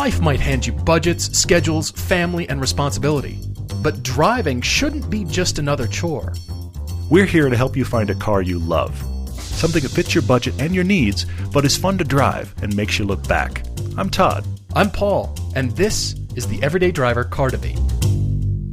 Life might hand you budgets, schedules, family, and responsibility. But driving shouldn't be just another chore. We're here to help you find a car you love. Something that fits your budget and your needs, but is fun to drive and makes you look back. I'm Todd. I'm Paul, and this is the Everyday Driver Car Debate.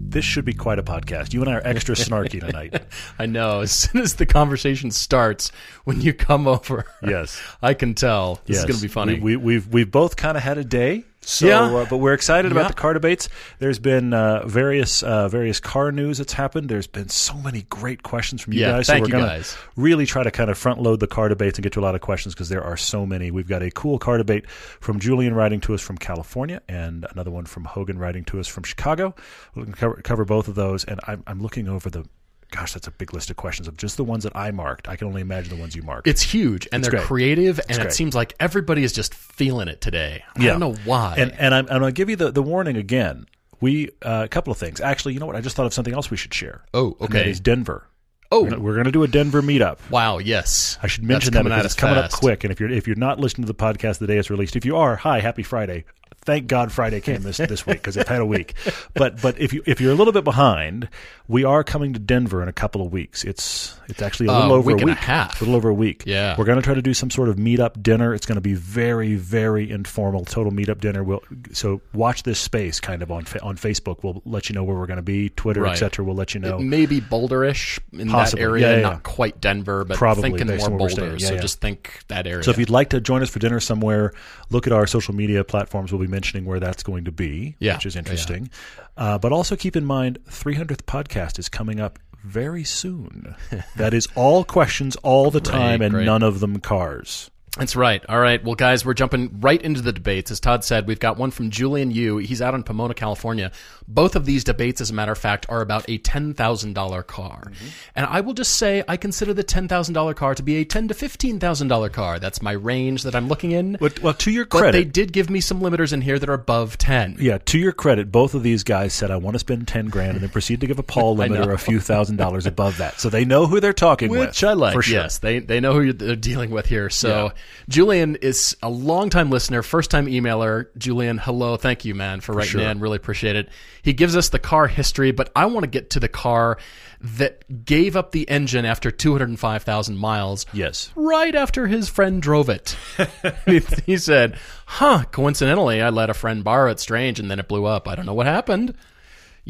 This should be quite a podcast. You and I are extra snarky tonight. I know. As soon as the conversation starts, when you come over, Yes. I can tell this Yes. is going to be funny. We, we, we've we've both kind of had a day. So, Yeah. uh, but we're excited Yeah. about the car debates. There's been uh, various uh, various car news that's happened. There's been so many great questions from you Yeah, guys. thank so we're you, gonna guys. really try to kind of front load the car debates and get to a lot of questions because there are so many. We've got a cool car debate from Julian writing to us from California, and another one from Hogan writing to us from Chicago. We're going to cover, cover both of those, and I'm, I'm looking over the. Gosh, that's a big list of questions of just the ones that I marked. I can only imagine the ones you marked. it's huge, and It's they're great. creative, and it seems like everybody is just feeling it today. I Yeah. don't know why. And and I'm, I'm going to give you the, the warning again. We uh, a couple of things. Actually, you know what? I just thought of something else we should share. Oh, okay. is Denver. oh, We're going to do a Denver meetup. wow, yes. I should mention that because it's coming up quick. And if you're if you're not listening to the podcast the day it's released, if you are, hi, happy Friday. Thank God Friday came this this week because I've had a week. But but if you if you're a little bit behind, we are coming to Denver in a couple of weeks. It's it's actually a Uh, little over week a and a week, half. a little over a week. Yeah. we're going to try to do some sort of meetup dinner. It's going to be very very informal, total meetup dinner. We'll so watch this space kind of on on Facebook. We'll let you know where we're going to be. Twitter, Right. etc. We'll let you know. Maybe Boulderish in Possibly. that area, Yeah, yeah, not quite Denver, but Probably thinking more Boulder. Yeah, so yeah. just think that area. So if you'd like to join us for dinner somewhere, look at our social media platforms. We'll be mentioning where that's going to be, Yeah. which is Yeah, yeah. interesting. Uh, but also keep in mind, 300th podcast is coming up very soon. that is all questions all the time and great. none of them cars. That's right. All right. Well, guys, we're jumping right into the debates. As Todd said, we've got one from Julian Yu. He's out in Pomona, California. Both of these debates, as a matter of fact, are about a $10,000 car. Mm-hmm. And I will just say I consider the $10,000 car to be a 10,000 to $15,000 car. That's my range that I'm looking in. Well, well to your but credit, they did give me some limiters in here that are above 10. yeah, to your credit, both of these guys said, I want to spend 10 grand and then proceed to give a Paul limiter a few thousand dollars above that. So they know who they're talking with. Which I like. For sure. Yes, they they know who they're dealing with here. So Yeah. Julian is a longtime listener, first time emailer. Julian, hello, thank you, man, for writing sure. in. Really appreciate it. He gives us the car history, but I want to get to the car that gave up the engine after 205,000 miles. Yes. Right after his friend drove it. he, he said, Huh, coincidentally, I let a friend borrow it strange and then it blew up. I don't know what happened.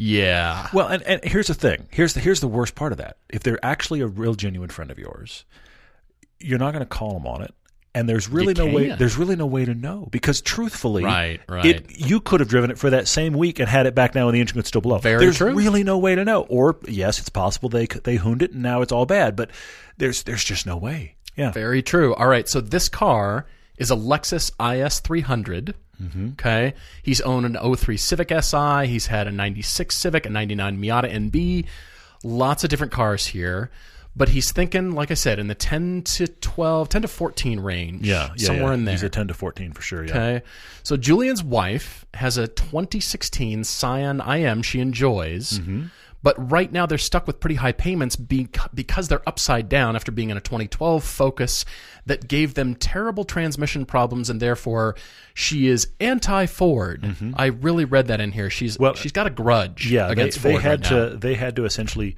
Yeah. Well, and, and here's the thing. Here's the here's the worst part of that. If they're actually a real genuine friend of yours, you're not going to call them on it. And there's really no way. can't. There's really no way to know because truthfully, Right, right. It, you could have driven it for that same week and had it back now, and the engine could still blow. Very there's true. really no way to know. Or yes, it's possible they they hooned it and now it's all bad. But there's there's just no way. Yeah. Very true. All right, so this car is a Lexus IS 300. Mm-hmm. Okay, he's owned an 03 Civic Si. He's had a 96 Civic, a 99 Miata NB. Lots of different cars here, but he's thinking, like I said, in the 10 to 12, 10 to 14 range. Yeah, yeah, somewhere yeah. in there. He's a ten to fourteen for sure. Yeah. Okay. So Julian's wife has a 2016 Scion IM she enjoys. Mm-hmm. But right now they're stuck with pretty high payments because they're upside down after being in a 2012 Focus that gave them terrible transmission problems and therefore she is anti-Ford. I really read that in here. She's Mm-hmm. Well, she's got a grudge Yeah, they, against they Ford had right to they had to essentially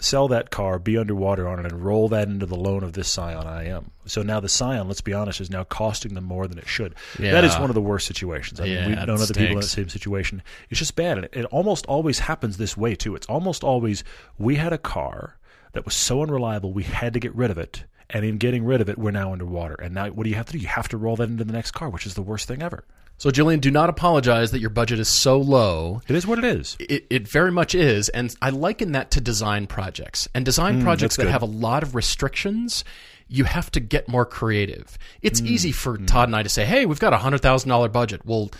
sell that car, be underwater on it, and roll that into the loan of this Scion IM. So now the Scion, let's be honest, is now costing them more than it should. That is one of the worst situations. I Yeah, mean, we've it known other people in the same situation. It's just bad, and it, it almost always happens this way too. It's almost always we had a car that was so unreliable we had to get rid of it. And in getting rid of it, we're now underwater. And now, what do you have to do? You have to roll that into the next car, which is the worst thing ever. So Julian, do not apologize that your budget is so low. It is what it is. It, it very much is, and I liken that to design projects and design projects that good. have a lot of restrictions. You have to get more creative. It's Mm, easy for Todd and I to say, "Hey, we've got a hundred thousand dollar budget." Well,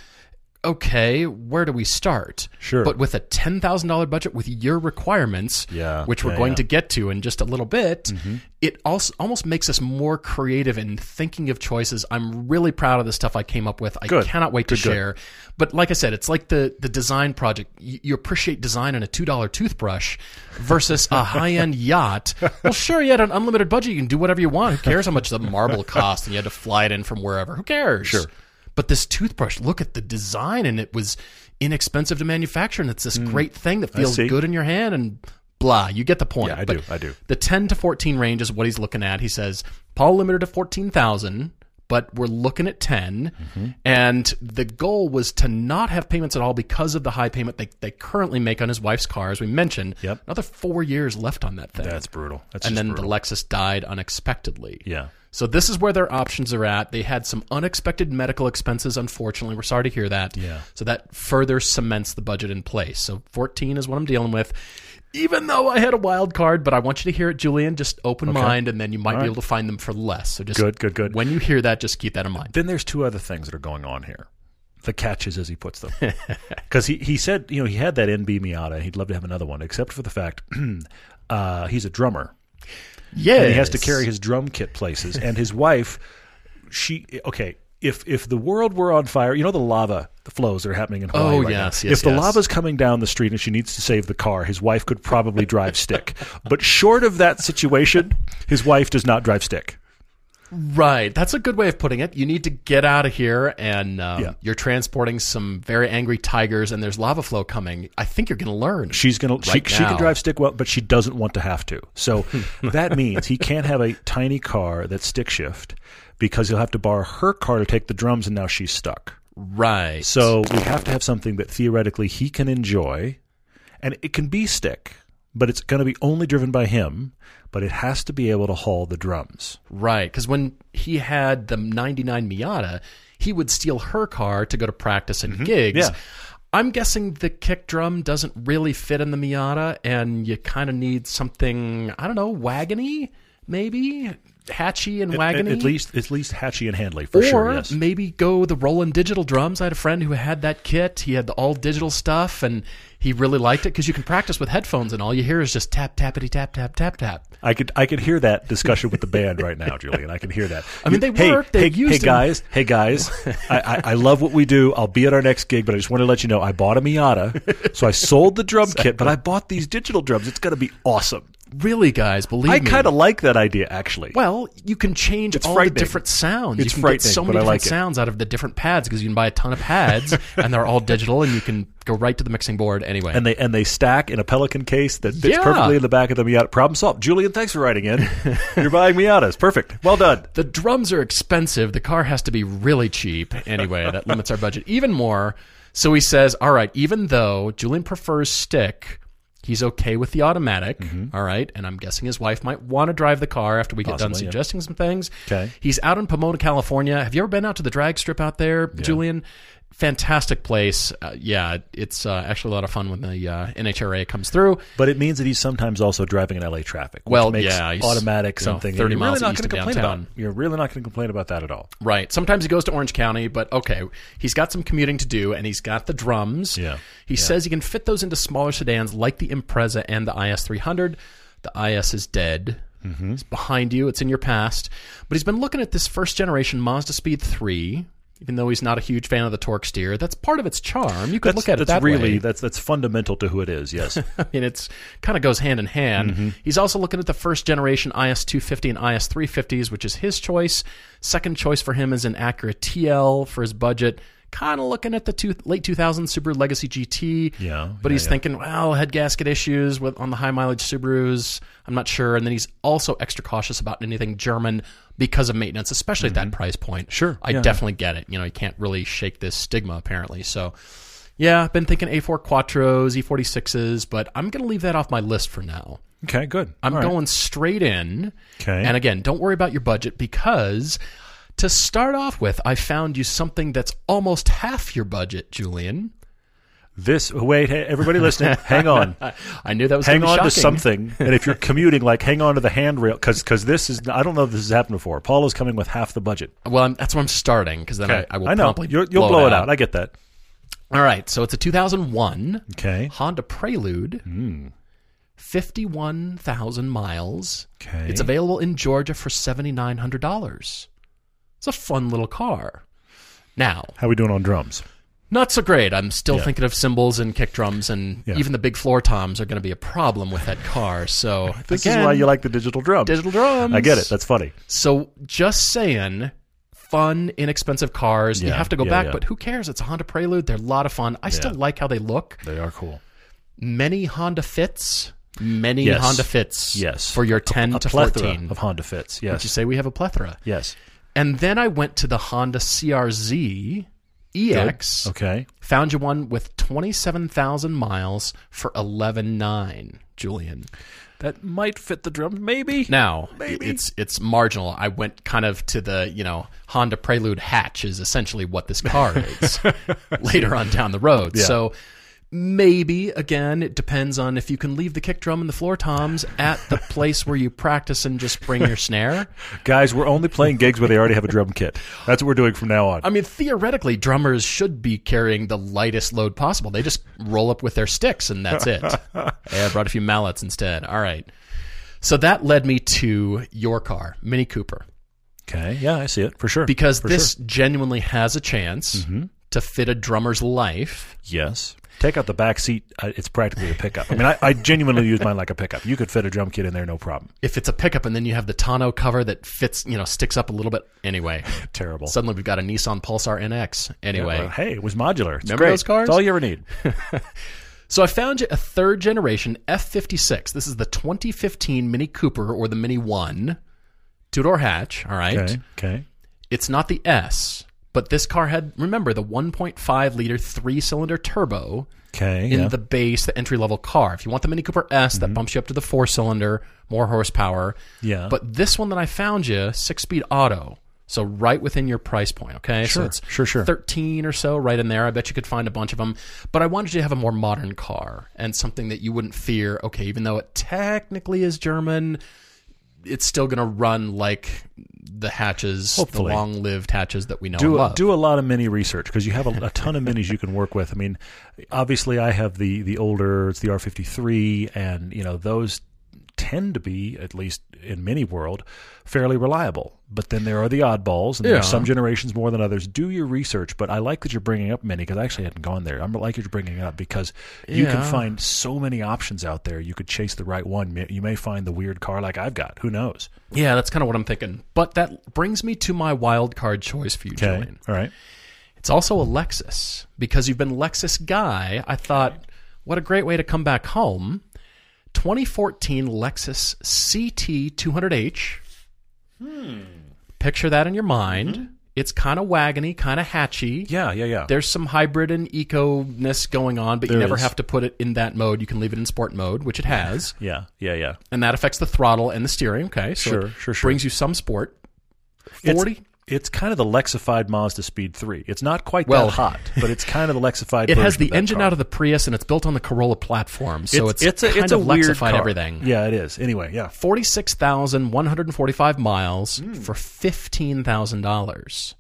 okay, where do we start? Sure. But with a ten thousand dollar budget with your requirements, Yeah, which we're yeah, going yeah. to get to in just a little bit, mm-hmm. it also almost makes us more creative in thinking of choices. I'm really proud of the stuff I came up with. I Good. cannot wait to Good, good. share. But like I said, it's like the the design project. You, you appreciate design in a two dollar toothbrush versus a high end yacht. Well, sure, you had an unlimited budget. You can do whatever you want. Who cares how much the marble cost and you had to fly it in from wherever? Who cares? Sure. But this toothbrush, look at the design, and it was inexpensive to manufacture, and it's this great thing that feels good in your hand, and blah. You get the point. Yeah, I But do, I do. The 10 to 14 range is what he's looking at. He says, Paul limited to 14,000, but we're looking at 10. Mm-hmm. And the goal was to not have payments at all because of the high payment they, they currently make on his wife's car, as we mentioned. Yep. Another four years left on that thing. That's brutal. That's true. and then brutal. the Lexus died unexpectedly. yeah. So this is where their options are at. They had some unexpected medical expenses, unfortunately. We're sorry to hear that. Yeah. So that further cements the budget in place. So 14 is what I'm dealing with. Even though I had a wild card, but I want you to hear it, Julian. Just open mind, and then you might be right. able to find them for less. So just Good, good, good. When you hear that, just keep that in mind. Then there's two other things that are going on here. The catches, as he puts them, because he, he said you know he had that NB Miata. He'd love to have another one, except for the fact uh, he's a drummer Yeah, he has to carry his drum kit places. And his wife, she okay. If if the world were on fire, you know the lava, the flows that are happening in Hawaii Oh, right yes, now. yes, if the yes. lava's coming down the street and she needs to save the car, his wife could probably drive stick. But short of that situation, his wife does not drive stick. Right. That's a good way of putting it. You need to get out of here, and um, Yeah. you're transporting some very angry tigers, and there's lava flow coming. I think you're going to learn. She's gonna Right she, she can drive stick well, but she doesn't want to have to. So that means he can't have a tiny car that's stick shift because he'll have to borrow her car to take the drums, and now she's stuck. right. So we have to have something that theoretically he can enjoy, and it can be stick, but it's going to be only driven by him. But it has to be able to haul the drums. Right, because when he had the '99 Miata, he would steal her car to go to practice and gigs. Mm-hmm. Yeah. I'm guessing the kick drum doesn't really fit in the Miata, and you kind of need something I don't know, wagony, maybe hatchy and At, wagony. at least, at least Hatchy and Handley for or sure. Yes. maybe go the Roland digital drums. I had a friend who had that kit. He had the all digital stuff, and he really liked it because you can practice with headphones, and all you hear is just tap tappity tap tap tap tap. I could I could hear that discussion with the band right now, Julian. I can hear that. I mean, they hey, work. They've hey, used hey guys, hey guys. I, I, I love what we do. I'll be at our next gig, but I just want to let you know I bought a Miata, so I sold the drum kit, but I bought these digital drums. It's going to be awesome. Really, guys, believe me. I me. kind of like that idea, actually. Well, you can change all the frightening. different sounds. It's you can frightening, get so but many I different like it. sounds out of the different pads because you can buy a ton of pads and they're all digital and you can go right to the mixing board anyway. and they and they stack in a Pelican case that fits Yeah. perfectly in the back of the Miata. Problem solved. Julian, thanks for writing in. You're buying Miatas. Perfect. Well done. the drums are expensive. The car has to be really cheap anyway. that limits our budget even more. So he says, "All right, even though Julian prefers stick, he's okay with the automatic. Mm-hmm. all right, and I'm guessing his wife might want to drive the car after we get done Possibly, yeah. suggesting some things. Okay. He's out in Pomona, California. Have you ever been out to the drag strip out there, Julian? Fantastic place. Uh, yeah, it's uh, actually a lot of fun when the uh, NHRA comes through. But it means that he's sometimes also driving in LA traffic. Which Well, makes yeah, automatic you know, something. 30 you're miles really not east gonna of complain downtown. about. You're really not going to complain about that at all. Right. Sometimes he goes to Orange County, but okay, he's got some commuting to do, and he's got the drums. Yeah. He says he can fit those into smaller sedans like the Impreza and the IS 300. The IS is dead. Mm-hmm. It's behind you. It's in your past. But he's been looking at this first generation Mazda Speed 3. Even though he's not a huge fan of the torque steer, that's part of its charm. You could That's, look at it that's that really way. that's that's fundamental to who it is. Yes. I mean, it's kind of goes hand in hand. Mm-hmm. He's also looking at the first generation IS 250 and IS 350s, which is his choice. Second choice for him is an Acura TL for his budget. Kind of looking at the two, late 2000s Subaru Legacy GT. Yeah, But yeah, he's yeah. thinking, well, head gasket issues with on the high mileage Subarus. I'm not sure. And then he's also extra cautious about anything German because of maintenance, especially at that price point. Mm-hmm. Sure, I yeah, definitely get it. You know, you can't really shake this stigma apparently. So, yeah, I've been thinking A4 Quattros, E46s, but I'm going to leave that off my list for now. okay. Good. I'm All right. going straight in. Okay. And again, don't worry about your budget because to start off with, I found you something that's almost half your budget, Julian. This wait, hey, everybody listening, hang on. I knew that was hang on to something. And if you're commuting, like hang on to the handrail because this is I don't know if this has happened before. Paul is coming with half the budget. Well, I'm, that's where I'm starting because then I, I will I know You're, you'll blow, it out. I get that. All right, so it's a 2001 Okay. Honda Prelude, hmm. 51,000 miles. Okay. It's available in Georgia for $7,900. It's a fun little car. Now, How we doing on drums? not so great. I'm still Yeah. thinking of cymbals and kick drums, and Yeah. even the big floor toms are going to be a problem with that car. So This again, is why you like the digital drum. digital drums. I get it. That's funny. So just saying, fun, inexpensive cars. you have to go yeah, back, yeah. but who cares? It's a Honda Prelude. They're a lot of fun. I still like how they look. They are cool. Many Honda Fits. Many Yes. Honda Fits. Yes. For your 10 A to plethora 14. of Honda Fits. Yes. Would you say we have a plethora? Yes. And then I went to the Honda CRZ EX. Okay. Found you one with 27,000 miles for 11.9, Julian. That might fit the drum, maybe. Now, Maybe. it's it's marginal. I went kind of to the, you know, Honda Prelude hatch is essentially what this car is later on down the road. Yeah. So maybe again, it depends on if you can leave the kick drum and the floor toms at the place where you practice and just bring your snare. Guys, we're only playing gigs where they already have a drum kit. That's what we're doing from now on. I mean, theoretically, drummers should be carrying the lightest load possible. They just roll up with their sticks, and that's it. hey, I brought a few mallets instead. All right. So that led me to your car, Mini Cooper, Okay. Yeah, I see it for sure. because For this sure. Mm-hmm. genuinely has a chance to fit a drummer's life. Yes. Take out the back seat. Uh, it's practically a pickup. I mean, I, I genuinely use mine like a pickup. You could fit a drum kit in there, no problem. If it's a pickup, and then you have the tonneau cover that fits, you know, sticks up a little bit. Anyway, Terrible. suddenly we've got a Nissan Pulsar NX. Anyway, Well, hey, it was modular. It's Remember great. those cars? It's all you ever need. So I found you a third generation F56. This is the 2015 Mini Cooper or the Mini 1. Two door hatch, all right. Okay. Okay. It's not the S, but this car had, remember, the 1.5 liter three cylinder turbo Okay. in yeah. Mm-hmm. the base, the entry level car. If you want the Mini Cooper S, that bumps you up to the four cylinder, more horsepower. Yeah. But this one that I found you, six speed auto. So right within your price point, okay? So Sure, it's sure, sure. 13 or so right in there. I bet you could find a bunch of them. But I wanted you to have a more modern car and something that you wouldn't fear, okay, even though it technically is German, it's still going to run like the hatches, Hopefully. the long-lived hatches that we know and do love. do a lot of mini research because you have a, a ton of minis you can work with. I mean, obviously, I have the the older, it's the R53, and you know those tend to be at least in mini world fairly reliable. But then there are the oddballs, and there are some generations more than others. Do your research, but I like that you're bringing up many because I actually hadn't gone there. I'm like you're bringing it up because you can find so many options out there. You could chase the right one. You may find the weird car like I've got. Who knows? yeah, that's kind of what I'm thinking. But that brings me to my wild card choice for you, Okay, Julian. all right. It's also a Lexus because you've been Lexus guy. I thought, what a great way to come back home. 2014 Lexus CT 200H. Hmm. Picture that in your mind. Mm-hmm. It's kind of wagony, kind of hatchy. Yeah, yeah, yeah. There's some hybrid and eco-ness going on, but you never is. have to put it in that mode. You can leave it in sport mode, which it has, yeah, yeah, yeah. and that affects the throttle and the steering. Okay, so Sure, sure, sure. brings you some sport. Forty. It's kind of the Lexified Mazda Speed 3. It's not quite Well, that hot, but it's kind of the Lexified It has the engine car. out of the Prius, and it's built on the Corolla platform, so it's, it's a, kind it's of a weird Lexified car. everything. Yeah, it is. Anyway, yeah. 46,145 miles Hmm. for $15,000.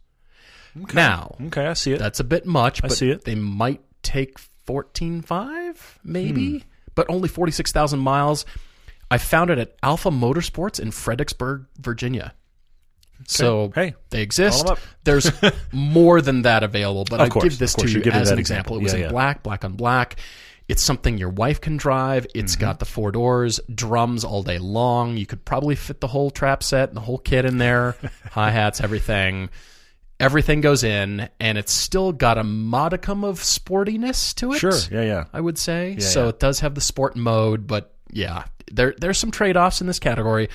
Now, Okay, I see it. that's a bit much, but see it. they might take 14.5 maybe, Hmm. but only 46,000 miles. I found it at Alpha Motorsports in Fredericksburg, Virginia. So Hey, they exist. call 'em up. There's more than that available, but I course, give this to you as an example. example. It was Yeah, in yeah. black, black on black. It's something your wife can drive. It's Mm-hmm. got the four doors, drums all day long. You could probably fit the whole trap set and the whole kit in there, hi hats, everything. Everything goes in, and it's still got a modicum of sportiness to it. sure. Yeah, yeah. I would say. so yeah. it does have the sport mode, but yeah, there there's some trade offs in this category.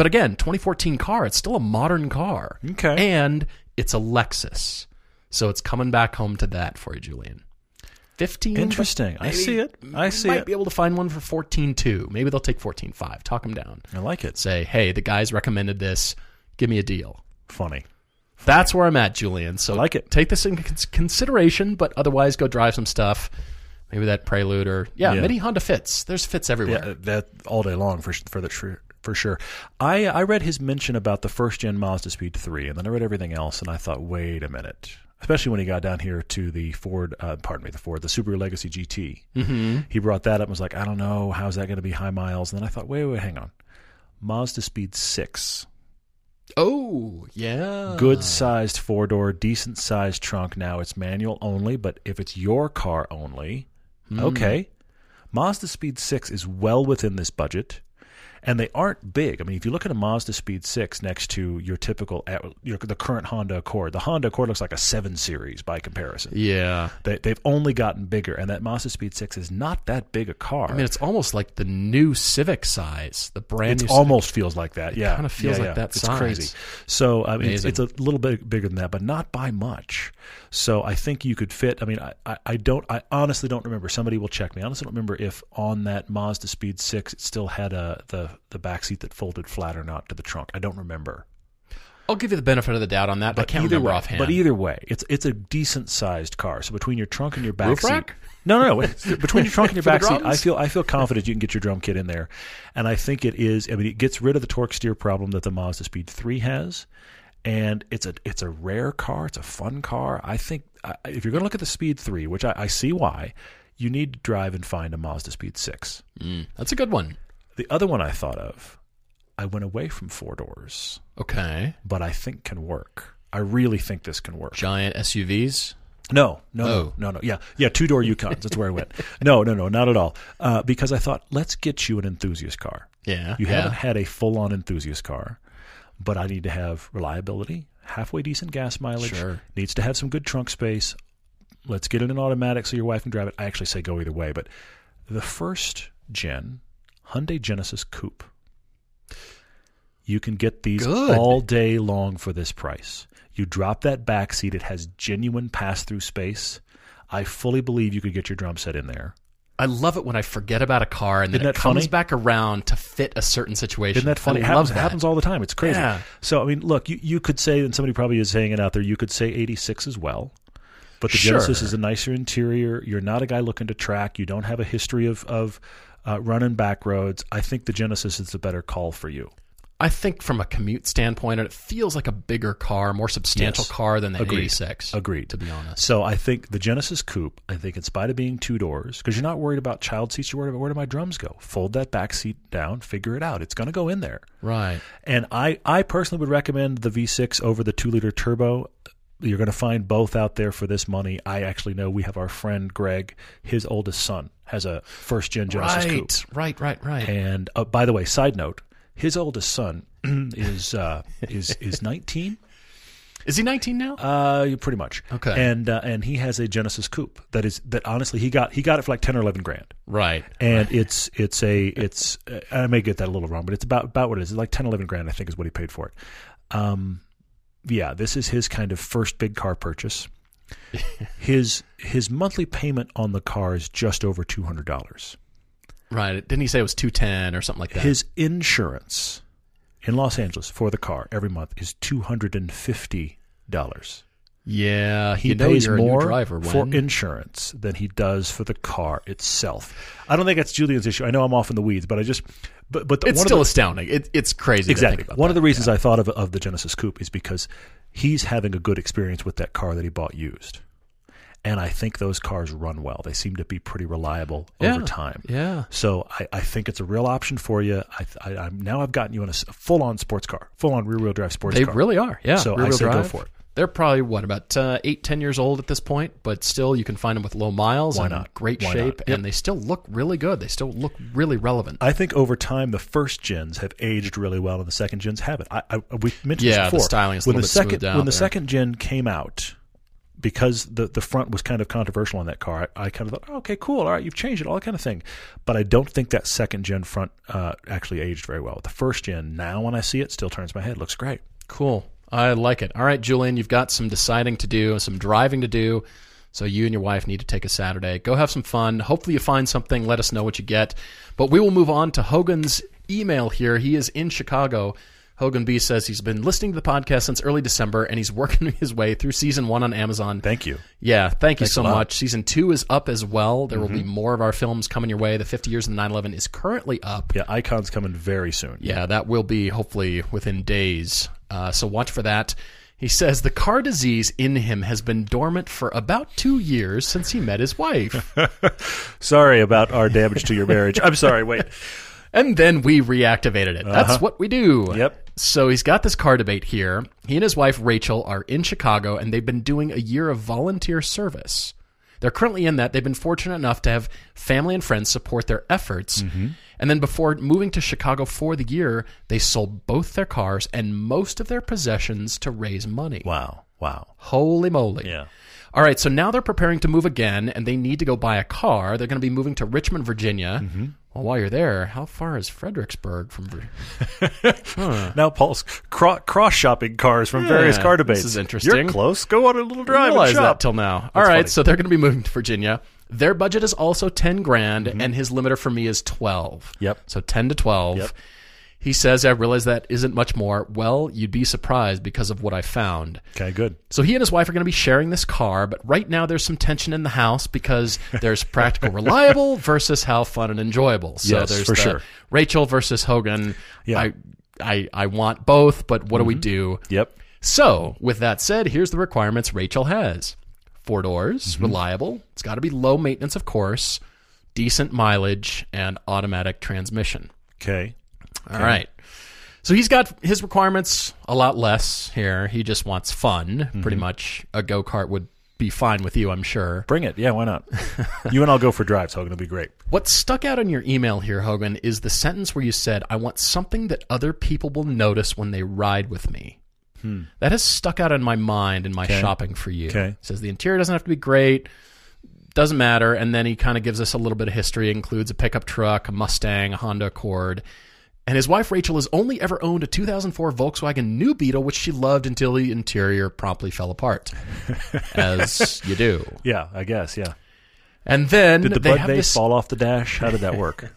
But again, 2014 car, it's still a modern car. Okay. And it's a Lexus. So it's coming back home to that for you, Julian. 15. Interesting. I see it. I see might it. Might be able to find one for 14.2. Maybe they'll take 14.5. Talk them down. I like it. Say, hey, the guys recommended this. Give me a deal. Funny. That's where I'm at, Julian. So I like it. Take this in consideration, but otherwise go drive some stuff. Maybe that Prelude or yeah, Yeah. Mini Honda fits. There's fits everywhere. Yeah, that all day long for for the for, for sure. I I read his mention about the first gen Mazda Speed three, and then I read everything else, and I thought, wait a minute. Especially when he got down here to the Ford, uh, pardon me, the Ford, the Subaru Legacy GT. Mm-hmm. He brought that up and was like, I don't know, how's that going to be high miles? And then I thought, wait, wait, hang on. Mazda Speed 6. Oh, yeah, good sized four door, decent sized trunk. Now it's manual only, but if it's your car only, okay. Mazda Speed 6 is well within this budget. And they aren't big. I mean, if you look at a Mazda Speed Six next to your typical your, the current Honda Accord, the Honda Accord looks like a seven series by comparison. Yeah. They, they've only gotten bigger, and that Mazda Speed Six is not that big a car. I mean, it's almost like the new Civic size, the brand it almost feels like that. Yeah, kinda feels Yeah, like yeah. that It's size. crazy. So I mean, it's, it's a little bit bigger than that, but not by much. So I think you could fit. I mean, I, I, I don't. I honestly don't remember. Somebody will check me. I honestly don't remember if on that Mazda Speed Six it still had a the the back seat that folded flat or not to the trunk. I don't remember. I'll give you the benefit of the doubt on that. But I can't either remember way, offhand. But either way, it's it's a decent sized car. So between your trunk and your back Roof seat, rack? no, no, no. between your trunk and your back seat, I feel I feel confident you can get your drum kit in there, and I think it is. I mean, it gets rid of the torque steer problem that the Mazda Speed Three has, and it's a it's a rare car. It's a fun car. I think I- if you're going to look at the Speed Three, which I, I see why, you need to drive and find a Mazda Speed Six. Mm, that's a good one. The other one I thought of, I went away from four doors, Okay. but I think can work. I really think this can work. Giant SUVs. No, no, Oh. no, no, no. Yeah, yeah, two door Yukons. That's where I went. No, no, no, not at all. Uh, because I thought, let's get you an enthusiast car. Yeah. You yeah. haven't had a full on enthusiast car, but I need to have reliability, halfway decent gas mileage, Sure. needs to have some good trunk space. Let's get it in automatic so your wife can drive it. I actually say go either way, but the first gen Hyundai Genesis Coupe, you can get these Good. all day long for this price. You drop that back seat; it has genuine pass through space. I fully believe you could get your drum set in there. I love it when I forget about a car and then it comes funny? back around to fit a certain situation. Isn't that funny? It happens, that. happens all the time. It's crazy. Yeah. So I mean, look, you, you could say, and somebody probably is hanging out there. You could say '86 as well, but the Sure. Genesis is a nicer interior. You're not a guy looking to track. You don't have a history of of uh, running back roads. I think the Genesis is a better call for you. I think from a commute standpoint, it feels like a bigger car, more substantial Yes. car than the Agreed. 86. Agreed. To be honest. So I think the Genesis Coupe. I think in spite of being two doors, because you're not worried about child seats, you're worried about where do my drums go. Fold that back seat down, figure it out. It's going to go in there. Right. And I, I personally would recommend the V6 over the two liter turbo. You're going to find both out there for this money. I actually know we have our friend Greg, his oldest son has a first gen Genesis coupe. Right, right, right, right. And uh, by the way, side note, his oldest son is uh, is is 19. Is he 19 now? Uh, pretty much. Okay. And uh, and he has a Genesis coupe that is that honestly he got he got it for like 10 or 11 grand. right. And it's it's a it's uh, I may get that a little wrong, but it's about about what it is. It's like 10 11 grand I think is what he paid for it. Um yeah, this is his kind of first big car purchase. his his monthly payment on the car is just over $200. Right. Didn't he say it was 210 or something like that? His insurance in Los Angeles for the car every month is $250. Yeah. He you know pays you're a new more driver for insurance than he does for the car itself. I don't think that's Julian's issue. I know I'm off in the weeds, but I just but but the, it's one still of the, astounding. It, it's crazy. exactly one of the reasons I thought of of the Genesis Coupe is because he's having a good experience with that car that he bought used. And I think those cars run well. They seem to be pretty reliable Yeah. over time. Yeah. So I, I think it's a real option for you. I, I, I'm now I've gotten you in a full on sports car, full on rear wheel drive sports They car. really are. Yeah. So I say go for it. They're probably what about uh, eight, ten years old at this point, but still you can find them with low miles Why and not? great Why shape, not? Yep. and they still look really good. They still look really relevant. I think over time the first gens have aged really well, and the second gens haven't. I, I we mentioned Yeah, this the before. styling is a when little the bit second when the there. second gen came out, because the the front was kind of controversial on that car. I, I kind of thought, oh, okay, cool, all right, you've changed it, all that kind of thing. But I don't think that second gen front uh, actually aged very well. The first gen, now when I see it, still turns my head. Looks great. Cool. I like it. All right, Julian, you've got some deciding to do, some driving to do. So you and your wife need to take a Saturday. Go have some fun. Hopefully you find something. Let us know what you get. But we will move on to Hogan's email here. He is in Chicago. Hogan B says he's been listening to the podcast since early December and he's working his way through season one on Amazon. Thank you. Yeah, thank you Thanks so. Mm-hmm. much. Season two is up as well. There will be more of our films coming your way. The 50 Years of 9 11 is currently up. Yeah, Icon's coming very soon. Yeah, that will be hopefully within days. Uh, so watch for that. He says the car disease in him has been dormant for about two years since he met his wife. Sorry about our damage to your marriage. I'm sorry. Wait. and then we reactivated it. That's what we do. Uh-huh. Yep. So he's got this car debate here. He and his wife, Rachel, are in Chicago and they've been doing a year of volunteer service. They're currently in that. They've been fortunate enough to have family and friends support their efforts. Mm-hmm. And then before moving to Chicago for the year, they sold both their cars and most of their possessions to raise money. Wow. Wow. Holy moly. Yeah. All right, so now they're preparing to move again and they need to go buy a car. They're going to be moving to Richmond, Virginia. Mm-hmm. Well, while you're there, how far is Fredericksburg from Vir- Now Paul's cro- cross shopping cars from various Yeah, car this is interesting. You're close. Go on a little drive and realize shop. that till now. All right, funny. so they're going to be moving to Virginia. Their budget is also 10 grand Mm-hmm. and his limiter for me is 12. Yep. So 10 to 12. Yep. He says, I realize that isn't much more. Well, you'd be surprised because of what I found. Okay, good. So he and his wife are going to be sharing this car, but right now there's some tension in the house because there's practical, reliable versus how fun and enjoyable. So Yes, there's for the sure. Rachel versus Hogan. Yeah. I, I, I want both, but what do we do? Yep. So, with that said, here's the requirements Rachel has four doors, Mm-hmm. reliable. It's got to be low maintenance, of course, decent mileage, and automatic transmission. Okay. All right. So he's got his requirements a lot less here. He just wants fun. Pretty Mm-hmm. much a go kart would be fine with you, I'm sure. Bring it. Yeah, why not? you and I'll go for drives, Hogan. It'll be great. What stuck out in your email here, Hogan, is the sentence where you said, I want something that other people will notice when they ride with me. That has stuck out in my mind in my shopping for you. Hmm. Okay. Says the interior doesn't have to be great, doesn't matter. And then he kind of gives us a little bit of history, includes a pickup truck, a Mustang, a Honda Accord. And his wife Rachel has only ever owned a 2004 Volkswagen New Beetle, which she loved until the interior promptly fell apart, as you do. Yeah, I guess. Yeah. And then Did the they bud have this. fall off the dash? How did that work?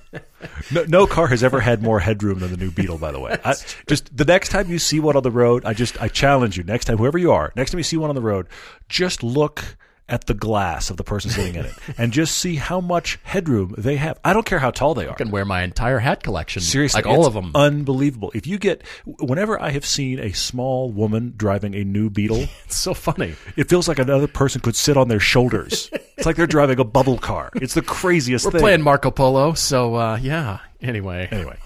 no, no car has ever had more headroom than the new Beetle. By the way, I, just the next time you see one on the road, I just I challenge you. Next time, whoever you are, next time you see one on the road, just look at the glass of the person sitting in it and just see how much headroom they have. I don't care how tall they are. I can wear my entire hat collection. Seriously, like all it's of them. unbelievable. If you get, whenever I have seen a small woman driving a new Beetle, it's so funny. it feels like another person could sit on their shoulders. it's like they're driving a bubble car. It's the craziest thing. We're thing. playing Marco Polo, so uh, yeah. Anyway, Anyway.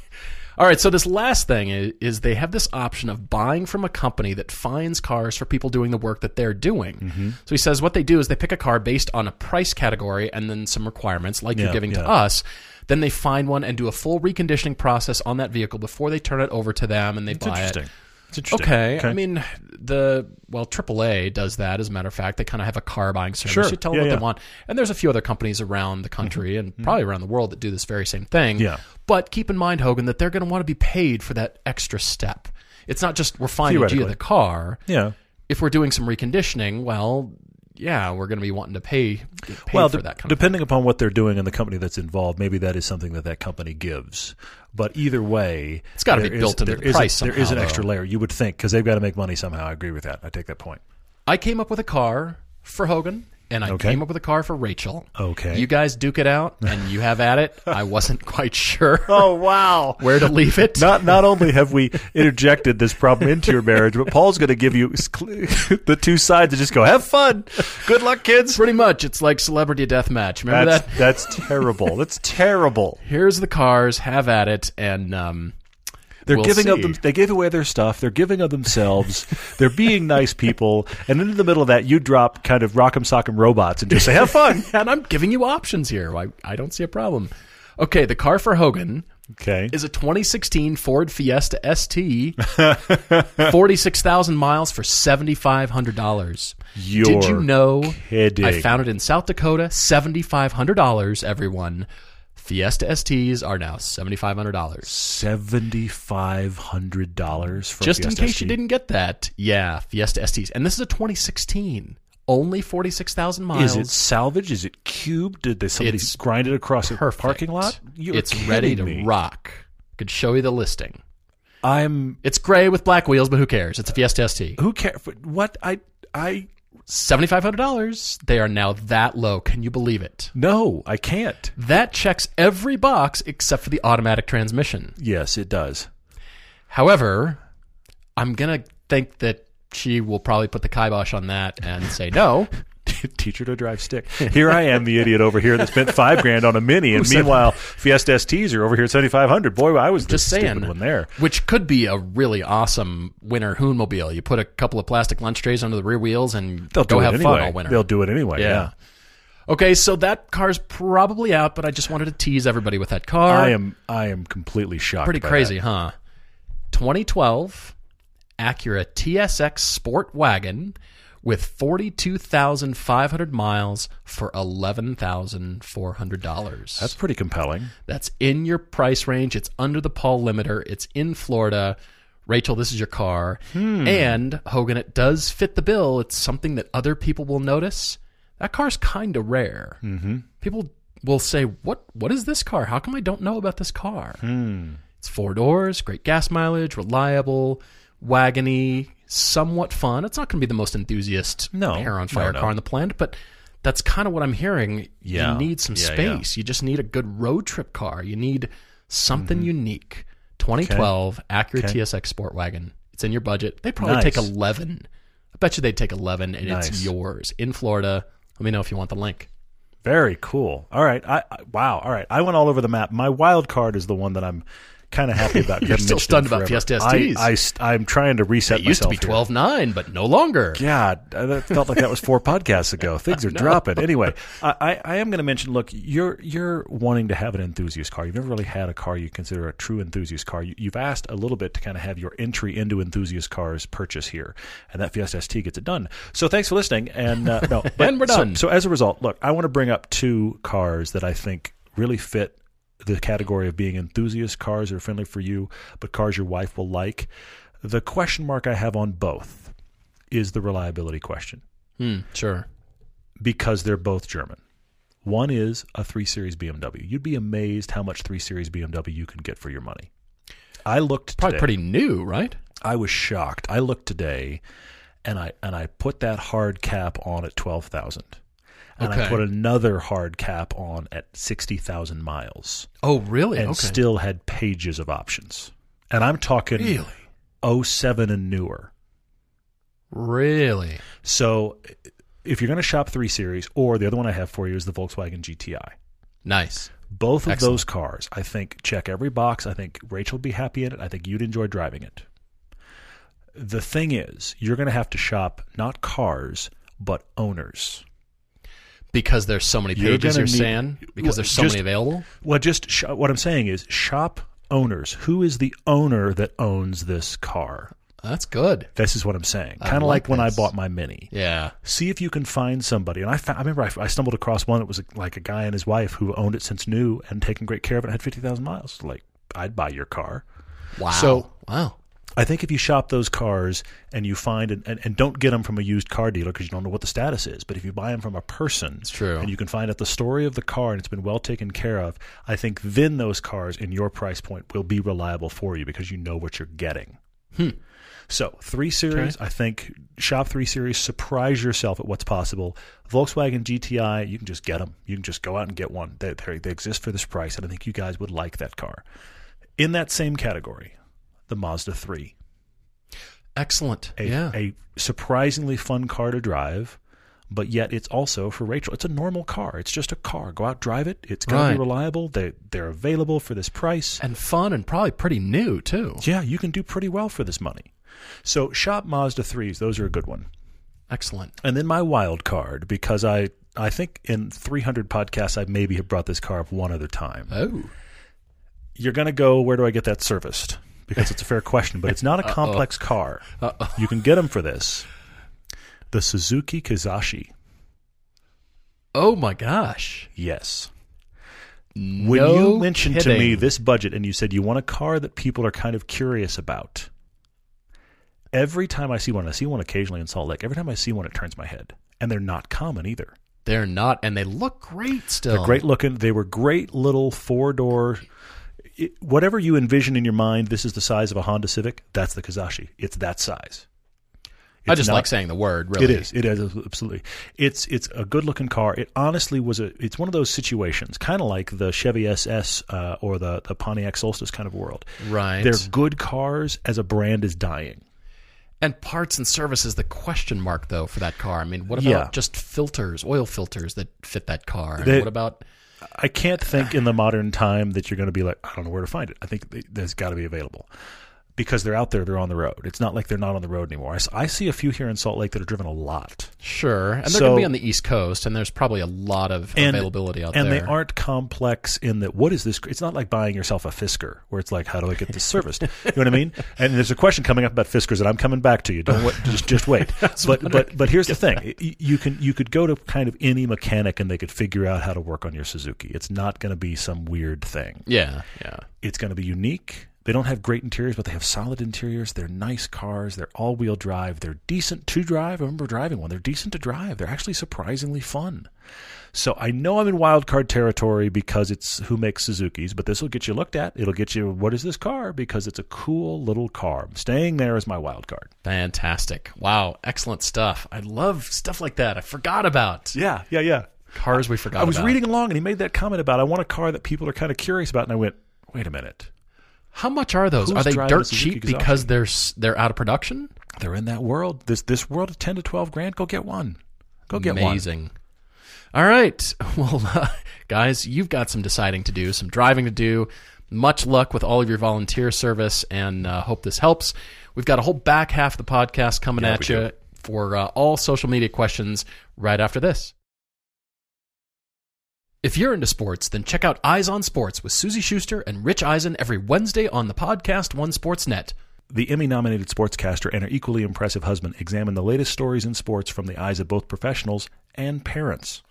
All right, so this last thing is, is they have this option of buying from a company that finds cars for people doing the work that they're doing. Mm-hmm. So he says what they do is they pick a car based on a price category and then some requirements, like you're giving yeah. to us. Then they find one and do a full reconditioning process on that vehicle before they turn it over to them and they buy it. Interesting. Okay. I mean, the well, AAA does that. As a matter of fact, they kind of have a car buying service. Sure. You tell Yeah, them what yeah. they want, and there's a few other companies around the country mm-hmm. and probably around the world that do this very same thing. Yeah. But keep in mind, Hogan, that they're going to want to be paid for that extra step. It's not just we're finding you the car. Yeah. If we're doing some reconditioning, well, yeah, we're going to be wanting to pay, paid Well, for de- that kind of. depending upon what they're doing and the company that's involved, maybe that is something that that company gives. But either way, It's gotta be there built into there the is a- price there is somehow, an extra though. layer. You would think because they've got to make money somehow. I agree with that. I take that point. I came up with a car for Hogan, and I Okay. came up with a car for Rachel. Okay. You guys duke it out, and you have at it. I wasn't quite sure. Oh wow! where to leave it. Not not only have we interjected this problem into your marriage, but Paul's going to give you the two sides and just go have fun. Good luck, kids. Pretty much, it's like celebrity death match. Remember That's that? that's terrible. That's terrible. Here's the cars. Have at it, and um, They're We'll giving see. them. They gave away their stuff. They're giving of themselves. they're being nice people. And into the middle of that, you drop kind of rock'em sock'em robots and just say, "Have fun." and I'm giving you options here. I I don't see a problem. Okay, the car for Hogan Okay. is a 2016 Ford Fiesta ST, 46,000 miles for $7,500. You're Did you know kidding. I found it in South Dakota, $7,500, everyone. Fiesta STs are now $7,500. seventy five hundred dollars for Just in case you didn't get that, yeah, Fiesta STs. And this is a 2016. Only 46,000 miles. Is it salvage? Is it cubed? Did they somebody It's grind it across a parking lot? You're it's ready to me. rock. Could show you the listing. I'm. It's gray with black wheels, but who cares? It's a Fiesta ST. Who cares? What I I Seventy-five hundred dollars. They are now that low. Can you believe it? no, I can't. That checks every box except for the automatic transmission. Yes, it does. However, I'm gonna think that she will probably put the kibosh on that and say no. Teach her to drive stick. Here I am, the idiot over here that spent five grand on a mini, and meanwhile, Fiesta STs are over here at seventy five hundred. Boy, I was Just saying. one there. Which could be a really awesome winter Hoonmobile. You put a couple of plastic lunch trays under the rear wheels and They'll go do have anyway. fun all winter. They'll do it anyway. Yeah. Yeah. Okay, so that car's probably out, but I just wanted to tease everybody with that car. I am I am completely shocked. Pretty crazy, that. huh? 2012 Acura TSX Sport Wagon with 42,500 miles for $11,400. That's pretty compelling. That's in your price range. It's under the Paul limiter. It's in Florida. Rachel, this is your car. Hmm. And Hogan, it does fit the bill. It's something that other people will notice. That car's kind of rare. Mm-hmm. People will say, "What? What is this car? How come I don't know about this car?" Hmm. It's four doors, great gas mileage, reliable, wagony, somewhat fun. It's not going to be the most enthusiast No, hair on fire no. car on the planet, but that's kind of what I'm hearing. Yeah. You need some Yeah, space. You just need a good road trip car. You need something Mm-hmm. unique. 2012 Acura Okay. TSX Sport Wagon. It's in your budget. They probably take 11. I bet you they'd take 11 and Nice. it's yours in Florida. Let me know if you want the link. Very cool. All right. I, I wow. All right. I went all over the map. My wild card is the one that I'm kind of happy about. You're still stunned it about forever. Fiesta I, STs. I, I'm trying to reset It used to be here. 12.9, but no longer. God, that felt like that was four podcasts ago. Things are dropping. Anyway, I, I, I am going to mention. Look, you're you're wanting to have an enthusiast car. You've never really had a car you consider a true enthusiast car. You, you've asked a little bit to kind of have your entry into enthusiast cars purchase here, and that Fiesta ST gets it done. So thanks for listening. And uh, no, but- And we're so- done. So, as a result, look, I want to bring up two cars that I think really fit the category of being enthusiast cars that are friendly for you, but cars your wife will like. The question mark I have on both is the reliability question Hmm, sure. because they're both German. One is a 3 Series BMW. You'd be amazed how much 3 Series BMW you can get for your money. I looked Probably today. pretty new, right? I was shocked. I looked today and I and I put that hard cap on at 12,000. And I Okay. put another hard cap on at 60,000 miles Oh, really? and okay. still had pages of options. And I'm talking really? 07 and newer. Really? So if you're going to shop 3 Series or the other one I have for you is the Volkswagen GTI. Nice. Both of Excellent. those cars, I think, check every box. I think Rachel would be happy in it. I think you'd enjoy driving it. The thing is, you're going to have to shop not cars, but owners. Because there's so many You're pages, gonna you're need- saying? Because there's so just- many available? Well, just sh- what I'm saying is shop owners. Who is the owner that owns this car? That's good. This is what I'm saying. Kind of like like when I bought my Mini. Yeah. See if you can find somebody. And I, found, I remember I, I stumbled across one that was like a guy and his wife who owned it since new and taken great care of it and had 50,000 miles. Like, I'd buy your car. Wow. So- wow. I think if you shop those cars and you find and, and, and don't get them from a used car dealer because you don't know what the status is, but if you buy them from a person, It's true. and you can find out the story of the car and it's been well taken care of, I think then those cars in your price point will be reliable for you because you know what you're getting. Hmm. So three series, I think shop three series, surprise yourself at what's possible. Volkswagen GTI, you can just get them. You can just go out and get one. They, they, they exist for this price, and I think you guys would like that car. In that same category, the Mazda 3 Excellent. a, yeah. a surprisingly fun car to drive, but yet it's also for Rachel. It's a normal car. It's just a car. Go out, drive it. It's going to be reliable. They they're available for this price. and fun and probably pretty new, too. Yeah, you can do pretty well for this money. So shop Mazda threes. Those are a good one. Excellent. And then my wild card because I I think in 300 podcasts I maybe have brought this car up one other time. Oh. You're going to go. Where do I get that serviced? Because it's a fair question, but it's not a complex car. Uh-oh. You can get them for this. The Suzuki Kizashi. Oh, my gosh. Yes. No When you mentioned to me this budget and you said you want a car that people are kind of curious about, every time I see one, I see one occasionally in Salt Lake, every time I see one, it turns my head. And they're not common either. They're not, and they look great still. They're great looking. They were great little four door. Whatever you envision in your mind, this is the size of a Honda Civic. That's the Kizashi. It's that size. I just not- like saying the word, really. It is. It is absolutely. It's it's a good looking car. It honestly was a. It's one of those situations, kind of like the Chevy SS uh, or the the Pontiac Solstice kind of world. Right. They're good cars as a brand is dying. And parts and services, the question mark, though, for that car. I mean, what about Yeah. just filters, oil filters that fit that car? They- what about I can't think in the modern time that you're going to be like, I don't know where to find it. I think th- there's got to be available. Because they're out there, they're on the road. It's not like they're not on the road anymore. I see a few here in Salt Lake that are driven a lot. Sure, and they're So- going to be on the East Coast, and there's probably a lot of And- availability out and there. And they aren't complex in that what is this it's not like buying yourself a fisker where it's like how do i get this serviced you know what i mean and there's a question coming up about fiskers and i'm coming back to you don't wait, just just wait but but but here's the thing you can you could go to kind of any mechanic and they could figure out how to work on your suzuki it's not going to be some weird thing Yeah, yeah. it's going to be unique. They don't have great interiors, but they have solid interiors. They're nice cars. They're all wheel drive. They're decent to drive. I remember driving one. They're decent to drive. They're actually surprisingly fun. So I know I'm in wild card territory because it's who makes Suzuki's, but this will get you looked at. It'll get you what is this car because it's a cool little car. I'm staying there as my wild card. Fantastic. Wow, excellent stuff. I love stuff like that. I forgot about Yeah, yeah, yeah. cars we forgot I was about. reading along and he made that comment about I want a car that people are kind of curious about, and I went, wait a minute. How much are those? Who's Are they dirt cheap because they're they're out of production? They're in that world. This this world of ten to twelve grand. Go get one. Go get one. Amazing. All right. Well, uh, guys, you've got some deciding to do, some driving to do. Much luck with all of your volunteer service, and uh, hope this helps. We've got a whole back half of the podcast coming Yeah, at you do. for uh, all social media questions right after this. If you're into sports, then check out Eyes on Sports with Suzy Shuster and Rich Eisen every Wednesday on the podcast One Sports Net. The Emmy nominated sportscaster and her equally impressive husband examine the latest stories in sports from the eyes of both professionals and parents.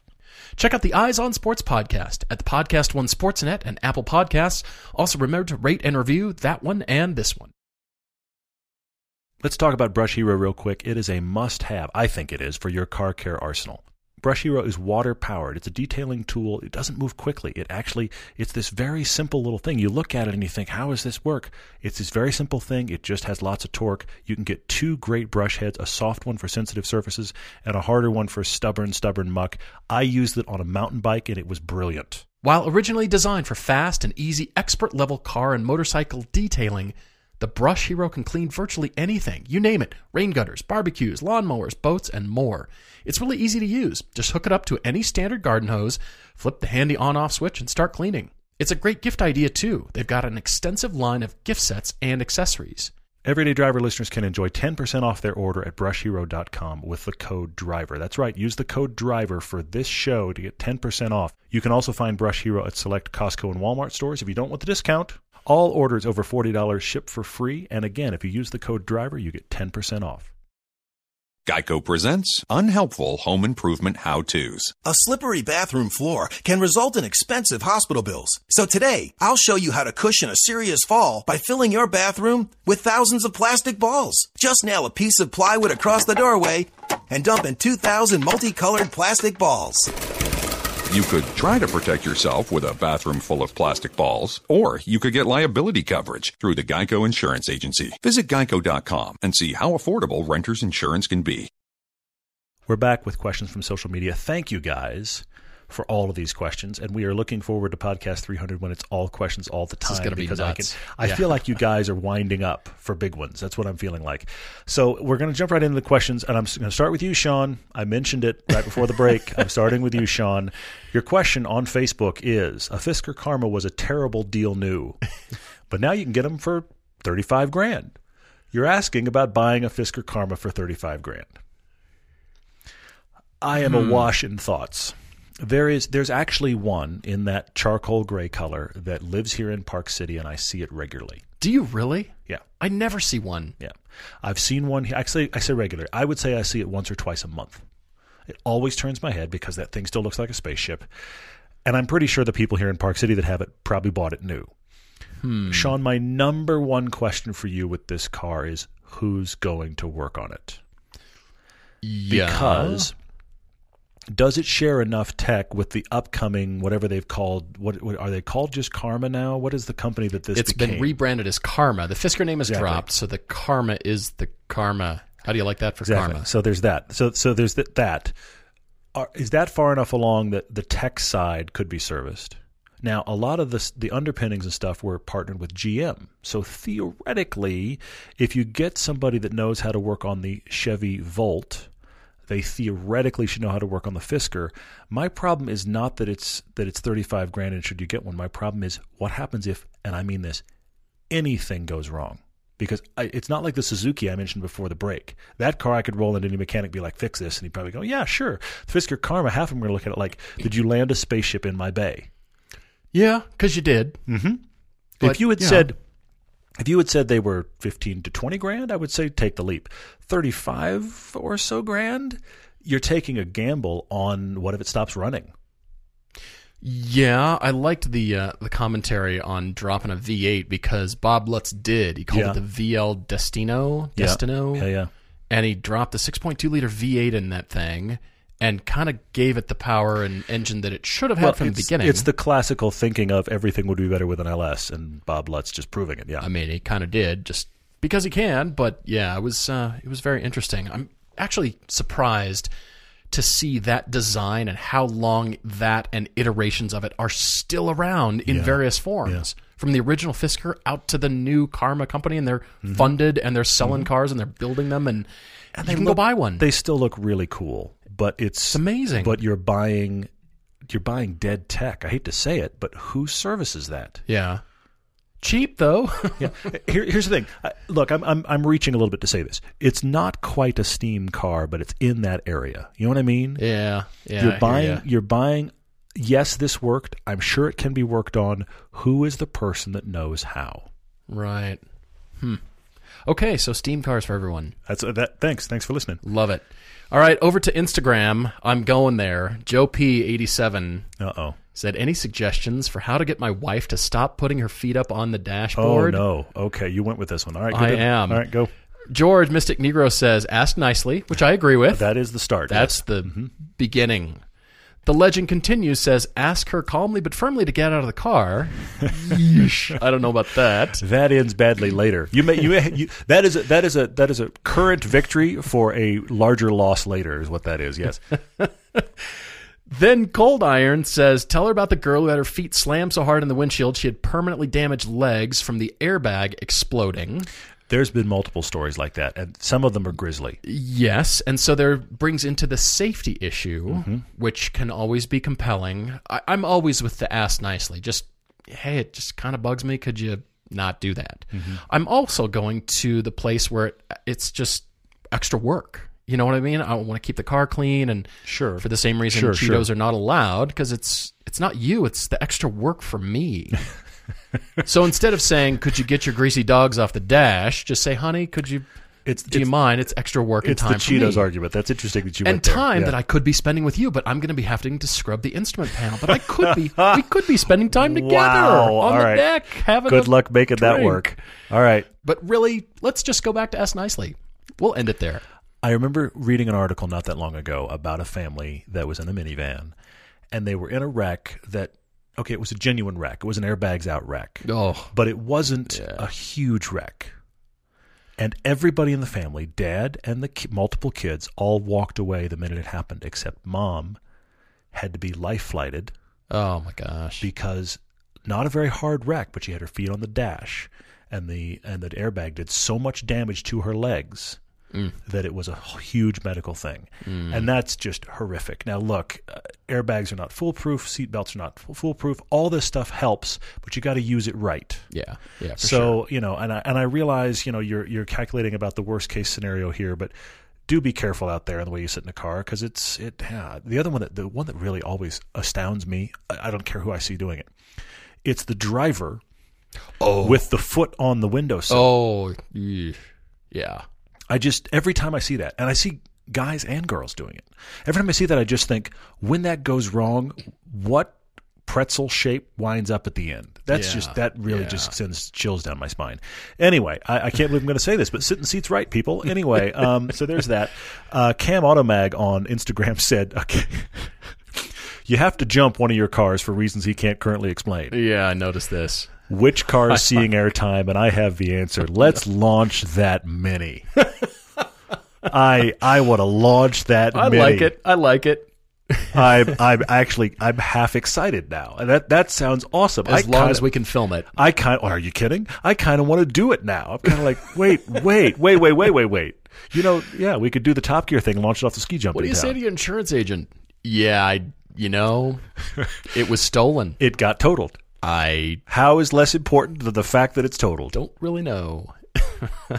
Check out the Eyes on Sports podcast at the Podcast One Sportsnet and Apple Podcasts. Also, remember to rate and review that one and this one. Let's talk about Brush Hero real quick. It is a must have, I think it is, for your car care arsenal. Brush Hero is water powered. It's a detailing tool. It doesn't move quickly. It actually, it's this very simple little thing. You look at it and you think, how does this work? It's this very simple thing. It just has lots of torque. You can get two great brush heads, a soft one for sensitive surfaces and a harder one for stubborn, stubborn muck. I used it on a mountain bike and it was brilliant. While originally designed for fast and easy expert level car and motorcycle detailing, the Brush Hero can clean virtually anything. You name it rain gutters, barbecues, lawnmowers, boats, and more. It's really easy to use. Just hook it up to any standard garden hose, flip the handy on off switch, and start cleaning. It's a great gift idea, too. They've got an extensive line of gift sets and accessories. Everyday Driver listeners can enjoy 10% off their order at brushhero.com with the code DRIVER. That's right, use the code DRIVER for this show to get 10% off. You can also find Brush Hero at select Costco and Walmart stores if you don't want the discount. All orders over $40 ship for free, and again, if you use the code DRIVER, you get 10% off. Geico presents unhelpful home improvement how to's. A slippery bathroom floor can result in expensive hospital bills. So today, I'll show you how to cushion a serious fall by filling your bathroom with thousands of plastic balls. Just nail a piece of plywood across the doorway and dump in 2,000 multicolored plastic balls. You could try to protect yourself with a bathroom full of plastic balls, or you could get liability coverage through the Geico Insurance Agency. Visit geico.com and see how affordable renter's insurance can be. We're back with questions from social media. Thank you guys for all of these questions, and we are looking forward to podcast 300 when it's all questions all the time. be because nuts. I can, I Yeah. feel like you guys are winding up for big ones. That's what I'm feeling like. So we're going to jump right into the questions, and I'm going to start with you, Sean. I mentioned it right before the break. I'm starting with you, Sean. Your question on Facebook is: A Fisker Karma was a terrible deal new, but now you can get them for 35 grand. You're asking about buying a Fisker Karma for 35 grand. I am awash in thoughts. There is there's actually one in that charcoal gray color that lives here in Park City and I see it regularly. Do you really? Yeah. I never see one. Yeah. I've seen one here. Actually, I say regular. I would say I see it once or twice a month. It always turns my head because that thing still looks like a spaceship. And I'm pretty sure the people here in Park City that have it probably bought it new. Hmm. Sean, my number one question for you with this car is who's going to work on it? Yeah. because does it share enough tech with the upcoming whatever they've called what, what are they called just karma now what is the company that this it's became been rebranded as Karma. The Fisker name is Exactly. dropped, so the Karma is the Karma. How do you like that for exactly Karma? so there's that so so there's that that are, is that far enough along that the tech side could be serviced now a lot of this the underpinnings and stuff were partnered with GM so theoretically if you get somebody that knows how to work on the Chevy Volt they theoretically should know how to work on the Fisker. My problem is not that it's that it's 35 grand and should you get one. My problem is what happens if and I mean this anything goes wrong. because I, it's not like the Suzuki I mentioned before the break. That car I could roll into any mechanic, be like, fix this, and he'd probably go, yeah, sure. The Fisker Karma, half of them are going to look at it like, did you land a spaceship in my bay? Yeah, because you did. Mm-hmm. But, if you had yeah. said, if you had said they were fifteen to twenty grand, I would say take the leap. Thirty-five or so grand, you're taking a gamble on what if it stops running. Yeah, I liked the uh, the commentary on dropping a V8 because Bob Lutz did. He called Yeah. it the VL Destino, Yeah. Destino, Yeah, yeah. and he dropped the 6.2 liter V8 in that thing and kind of gave it the power and engine that it should have had from the beginning. it's the classical thinking of everything would be better with an LS, and Bob Lutz just proving it. Yeah, I mean, he kind of did just because he can. But yeah, it was uh, it was very interesting. I'm actually surprised to see that design and how long that and iterations of it are still around in various forms. From the original Fisker out to the new Karma company, and they're Mm-hmm. funded and they're selling cars and they're building them, and, and you can go buy one. They still look really cool, but it's, amazing. But you're buying, you're buying dead tech. I hate to say it, but who services that? yeah, cheap though. yeah. Here, here's the thing. I, look, I'm, I'm I'm reaching a little bit to say this. It's not quite a steam car, but it's in that area. You know what I mean? yeah, yeah. You're buying. ya. You're buying. Yes, this worked. I'm sure it can be worked on. Who is the person that knows how? right. Hmm. Okay, so steam cars for everyone. That's uh, that. Thanks. Thanks for listening. Love it. All right, over to Instagram. I'm going there. Joe P87 Uh oh. said, Any suggestions for how to get my wife to stop putting her feet up on the dashboard? Oh dashboard? no. Okay, you went with this one. All right. I good. am. All right, go. George Mystic Negro says, Ask nicely, which I agree with. That is the start. That's the beginning. The legend continues, says, Ask her calmly but firmly to get out of the car. Yeesh. I don't know about that. That ends badly later. You may you, may, you that is a, that is a that is a current victory for a larger loss later is what that is. Yes. Then Cold Iron says, Tell her about the girl who had her feet slammed so hard in the windshield she had permanently damaged legs from the airbag exploding. There's been multiple stories like that, and some of them are grisly. Yes, and so there brings into the safety issue, mm-hmm. which can always be compelling. I, I'm always with the ask nicely. Just hey, it just kind of bugs me. Could you not do that? Mm-hmm. I'm also going to the place where it, it's just extra work. You know what I mean? I want to keep the car clean, and Sure. for the same reason Sure, Cheetos sure. are not allowed because it's it's not you; it's the extra work for me. so instead of saying, "Could you get your greasy dogs off the dash?" just say, "Honey, could you?" It's Do you mind? It's extra work and time. it's the for me. Cheetos argument. That's interesting that you and time Yeah. that I could be spending with you, but I'm going to be having to scrub the instrument panel. But I could be, we could be spending time together Wow, on all the right. deck, having Good luck making that work. All right. But really, let's just go back to S nicely. We'll end it there. I remember reading an article not that long ago about a family that was in a minivan, and they were in a wreck that. Okay, it was a genuine wreck. It was an airbags out wreck. Oh, but it wasn't a huge wreck. And everybody in the family, dad and the ki- multiple kids, all walked away the minute it happened, except mom had to be life flighted oh my gosh. because not a very hard wreck, but she had her feet on the dash, and the and the airbag did so much damage to her legs that it was a huge medical thing, and that's just horrific. Now, look, uh, airbags are not foolproof, seatbelts are not fool- foolproof. All this stuff helps, but you got to use it right. Yeah, yeah. For so sure. you know, and I and I realize you know you're you're calculating about the worst case scenario here, but do be careful out there in the way you sit in a car because it's it. Yeah, the other one that the one that really always astounds me. I, I don't care who I see doing it. It's the driver Oh. with the foot on the windowsill. Oh, yeah. I just every time I see that, and I see guys and girls doing it. Every time I see that, I just think, when that goes wrong, what pretzel shape winds up at the end? That's Yeah, just that really yeah. just sends chills down my spine. Anyway, I, I can't believe I'm going to say this, but sitting seats right, people. Anyway, um, so there's that. Uh, Cam Automag on Instagram said, okay. You have to jump one of your cars for reasons he can't currently explain. Yeah, I noticed this. Which car is seeing airtime? And I have the answer. Let's launch that mini. I I want to launch that. I mini. like it. I like it. I'm I'm actually I'm half excited now, and that that sounds awesome. As I long kinda, as we can film it. I kind. Of are you kidding? I kind of want to do it now. I'm kind of like, wait, wait, wait, wait, wait, wait, wait. You know, yeah, we could do the Top Gear thing and launch it off the ski jump. What do you say to your insurance agent? Yeah, I. You know, it was stolen. It got totaled. I How is less important than the fact that it's totaled? don't really know.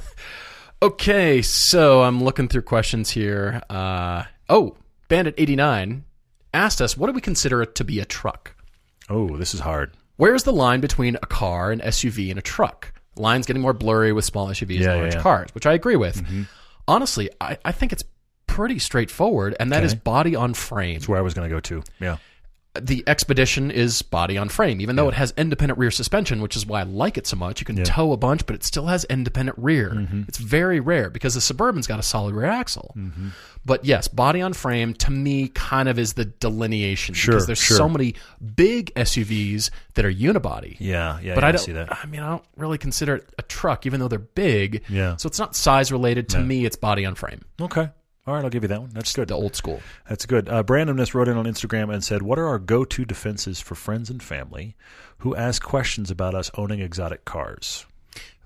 Okay, so I'm looking through questions here. Uh, oh, Bandit89 asked us, what do we consider it to be a truck? Oh, this is hard. Where's the line between a car, an SUV, and a truck? Line's getting more blurry with small SUVs Yeah, and large yeah. cars, which I agree with. Honestly, I, I think it's pretty straightforward, and that is Okay. body on frame. That's where I was going to go to. Yeah. The Expedition is body on frame, even though it has independent rear suspension, which is why I like it so much. You can tow a bunch, but it still has independent rear. Mm-hmm. It's very rare because the Suburban's got a solid rear axle. Mm-hmm. But yes, body on frame to me kind of is the delineation Sure, because there's sure. so many big SUVs that are unibody. Yeah, yeah, But yeah, I I don't. see that. I mean, I don't really consider it a truck, even though they're big. Yeah. So it's not size related. To me, it's body on frame. Okay. All right, I'll give you that one. That's good. The old school. That's good. Uh, Brandomness wrote in on Instagram and said, What are our go to defenses for friends and family who ask questions about us owning exotic cars?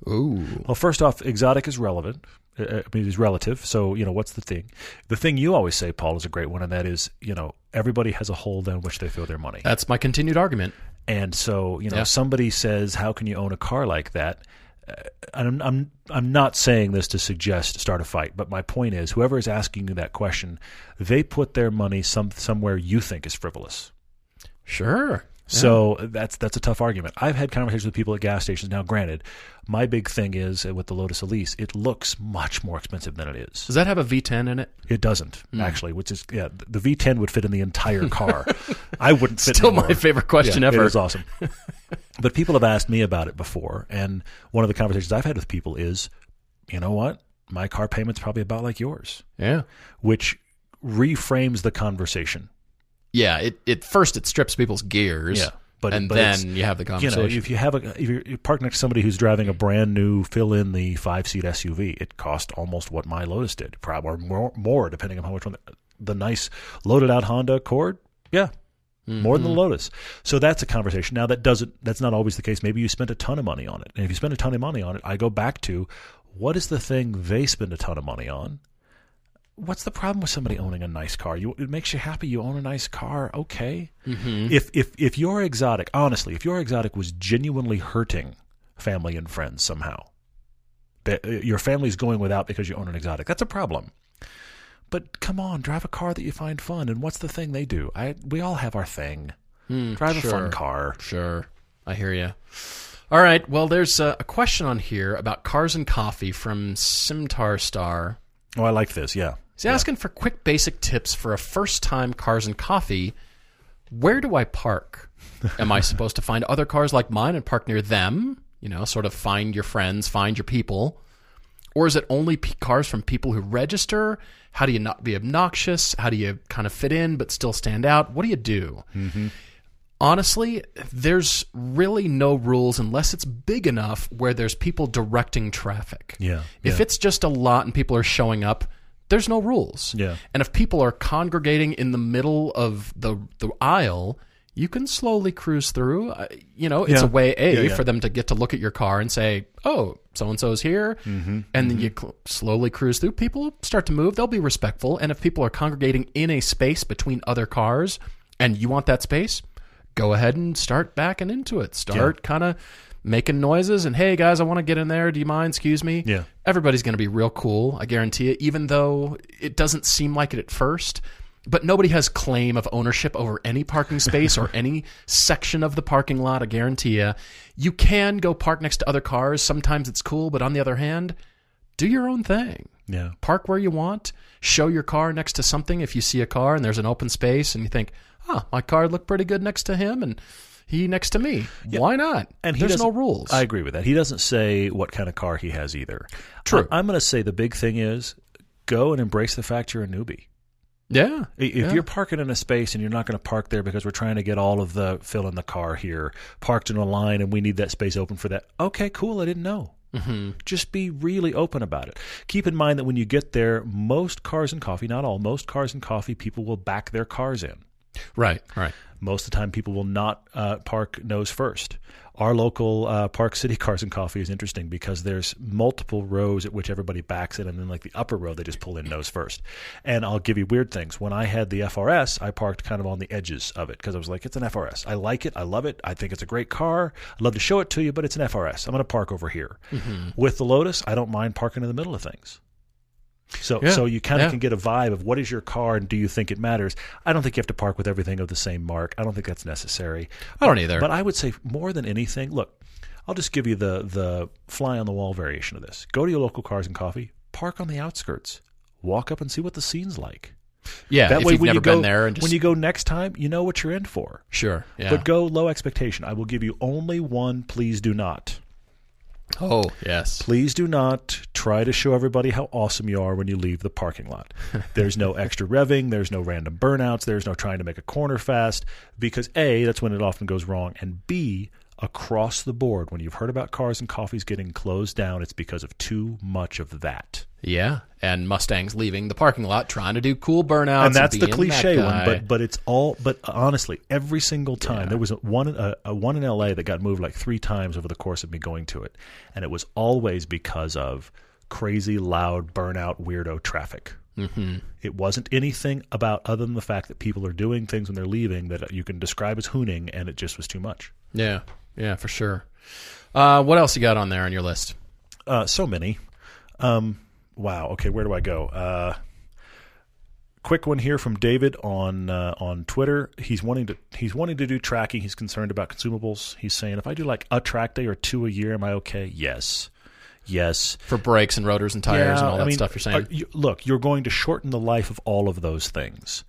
Ooh. Well, first off, exotic is relevant. Uh, I mean, it's relative. So, you know, what's the thing? The thing you always say, Paul, is a great one, and that is, you know, everybody has a hole down which they throw their money. That's my continued argument. And so, you know, Yeah. somebody says, "How can you own a car like that?" I'm, I'm, I'm not saying this to suggest start a fight, but my point is, whoever is asking you that question, they put their money some somewhere you think is frivolous. Sure. So that's that's a tough argument. I've had conversations with people at gas stations. Now, granted, my big thing is with the Lotus Elise, it looks much more expensive than it is. Does that have a V10 in it? It doesn't Hmm. actually, which is yeah, the V10 would fit in the entire car. I wouldn't fit. Still my favorite question Yeah, ever. It is awesome. but people have asked me about it before, and one of the conversations I've had with people is, you know what, my car payment's probably about like yours, Yeah. which reframes the conversation. Yeah, it, it first it strips people's gears. Yeah, but- and but then you have the You conversation. know, if you have a if you're, you park next to somebody who's driving a brand new fill in the five seat SUV, it cost almost what my Lotus did, probably or more, more depending on how much one. The, the nice loaded out Honda Accord, yeah, mm-hmm. more than the Lotus. So that's a conversation. Now that doesn't that's not always the case. Maybe you spent a ton of money on it, and if you spend a ton of money on it, I go back to what is the thing they spend a ton of money on. What's the problem with somebody owning a nice car? You, it makes you happy. You own a nice car, okay. If if if your exotic, honestly, if your exotic was genuinely hurting family and friends somehow, that uh, your family's going without because you own an exotic, that's a problem. But come on, drive a car that you find fun. And what's the thing they do? I we all have our thing. drive a fun car. Sure. I hear you. All right. Well, there's a, a question on here about cars and coffee from Simtar Star. Oh, I like this. Yeah. He's asking for quick basic tips for a first time cars and coffee. Where do I park? Am I supposed to find other cars like mine and park near them? You know, sort of find your friends, find your people. Or is it only p- cars from people who register? How do you not be obnoxious? How do you kind of fit in but still stand out? What do you do? Mm-hmm. Honestly, there's really no rules unless it's big enough where there's people directing traffic. Yeah, If yeah. it's just a lot and people are showing up, there's no rules. Yeah. And if people are congregating in the middle of the the aisle, you can slowly cruise through. You know, it's Yeah. a way a Yeah, yeah. for them to get to look at your car and say, "Oh, so and so's here," Mm-hmm. and then you cl- slowly cruise through. People start to move; they'll be respectful. And if people are congregating in a space between other cars, and you want that space, go ahead and start backing into it. Start kind of making noises and hey guys, I want to get in there. Do you mind? Excuse me. Yeah. Everybody's going to be real cool. I guarantee it. Even though it doesn't seem like it at first. But nobody has claim of ownership over any parking space or any section of the parking lot. I guarantee you. You can go park next to other cars. Sometimes it's cool, but on the other hand, do your own thing Yeah. park where you want, show your car next to something if you see a car and there's an open space and you think, oh, my car looked pretty good next to him and he next to me. Why not? And he there's no rules. I agree with that. He doesn't say what kind of car he has either. True. I, am going to say the big thing is go and embrace the fact you're a newbie. yeah. If Yeah. you're parking in a space and you're not going to park there because we're trying to get all of the fill in the car here parked in a line and we need that space open for that, okay, cool. I didn't know. Mm-hmm. Just be really open about it. Keep in mind that when you get there, most cars and coffee, not all, most cars and coffee, people will back their cars in. Right, right. Most of the time, people will not uh, park nose first. Our local uh, Park City Cars and Coffee is interesting because there's multiple rows at which everybody backs in, and then like the upper row, they just pull in nose first. And I'll give you weird things. When I had the FRS, I parked kind of on the edges of it because I was like, it's an FRS. I like it. I love it. I think it's a great car. I'd love to show it to you, but it's an FRS. I'm going to park over here. With the Lotus, I don't mind parking in the middle of things. So, Yeah, so you kind of yeah. can get a vibe of what is your car and do you think it matters? I don't think you have to park with everything of the same mark. I don't think that's necessary. I don't either. But I would say more than anything, look, I'll just give you the the fly on the wall variation of this. Go to your local cars and coffee, park on the outskirts, walk up and see what the scene's like. yeah, That way, you've when never you go been there, and just when you go next time, you know what you're in for. sure, yeah. But go low expectation. I will give you only one. Please do not. Oh, yes. Please do not try to show everybody how awesome you are when you leave the parking lot. There's no extra revving, there's no random burnouts, there's no trying to make a corner fast because A, that's when it often goes wrong, and B, across the board, when you've heard about cars and coffees getting closed down, it's because of too much of that. Yeah, and Mustangs leaving the parking lot trying to do cool burnouts, and that's the being that cliche one, but but it's all. But honestly, every single time there was a one a, a one in L.A. that got moved like three times over the course of me going to it, and it was always because of crazy loud burnout weirdo traffic. Mm-hmm. It wasn't anything about other than the fact that people are doing things when they're leaving that you can describe as hooning, and it just was too much. yeah, yeah, for sure. Uh, what else you got on there on your list? Uh, so many. Um, wow. Okay, where do I go? Uh, quick one here from David on uh, on Twitter. He's wanting to he's wanting to do tracking. He's concerned about consumables. He's saying if I do like a track day or two a year, am I okay? Yes. Yes. For brakes and rotors and tires and all that I mean, stuff you're saying. you- look, you're going to shorten the life of all of those things.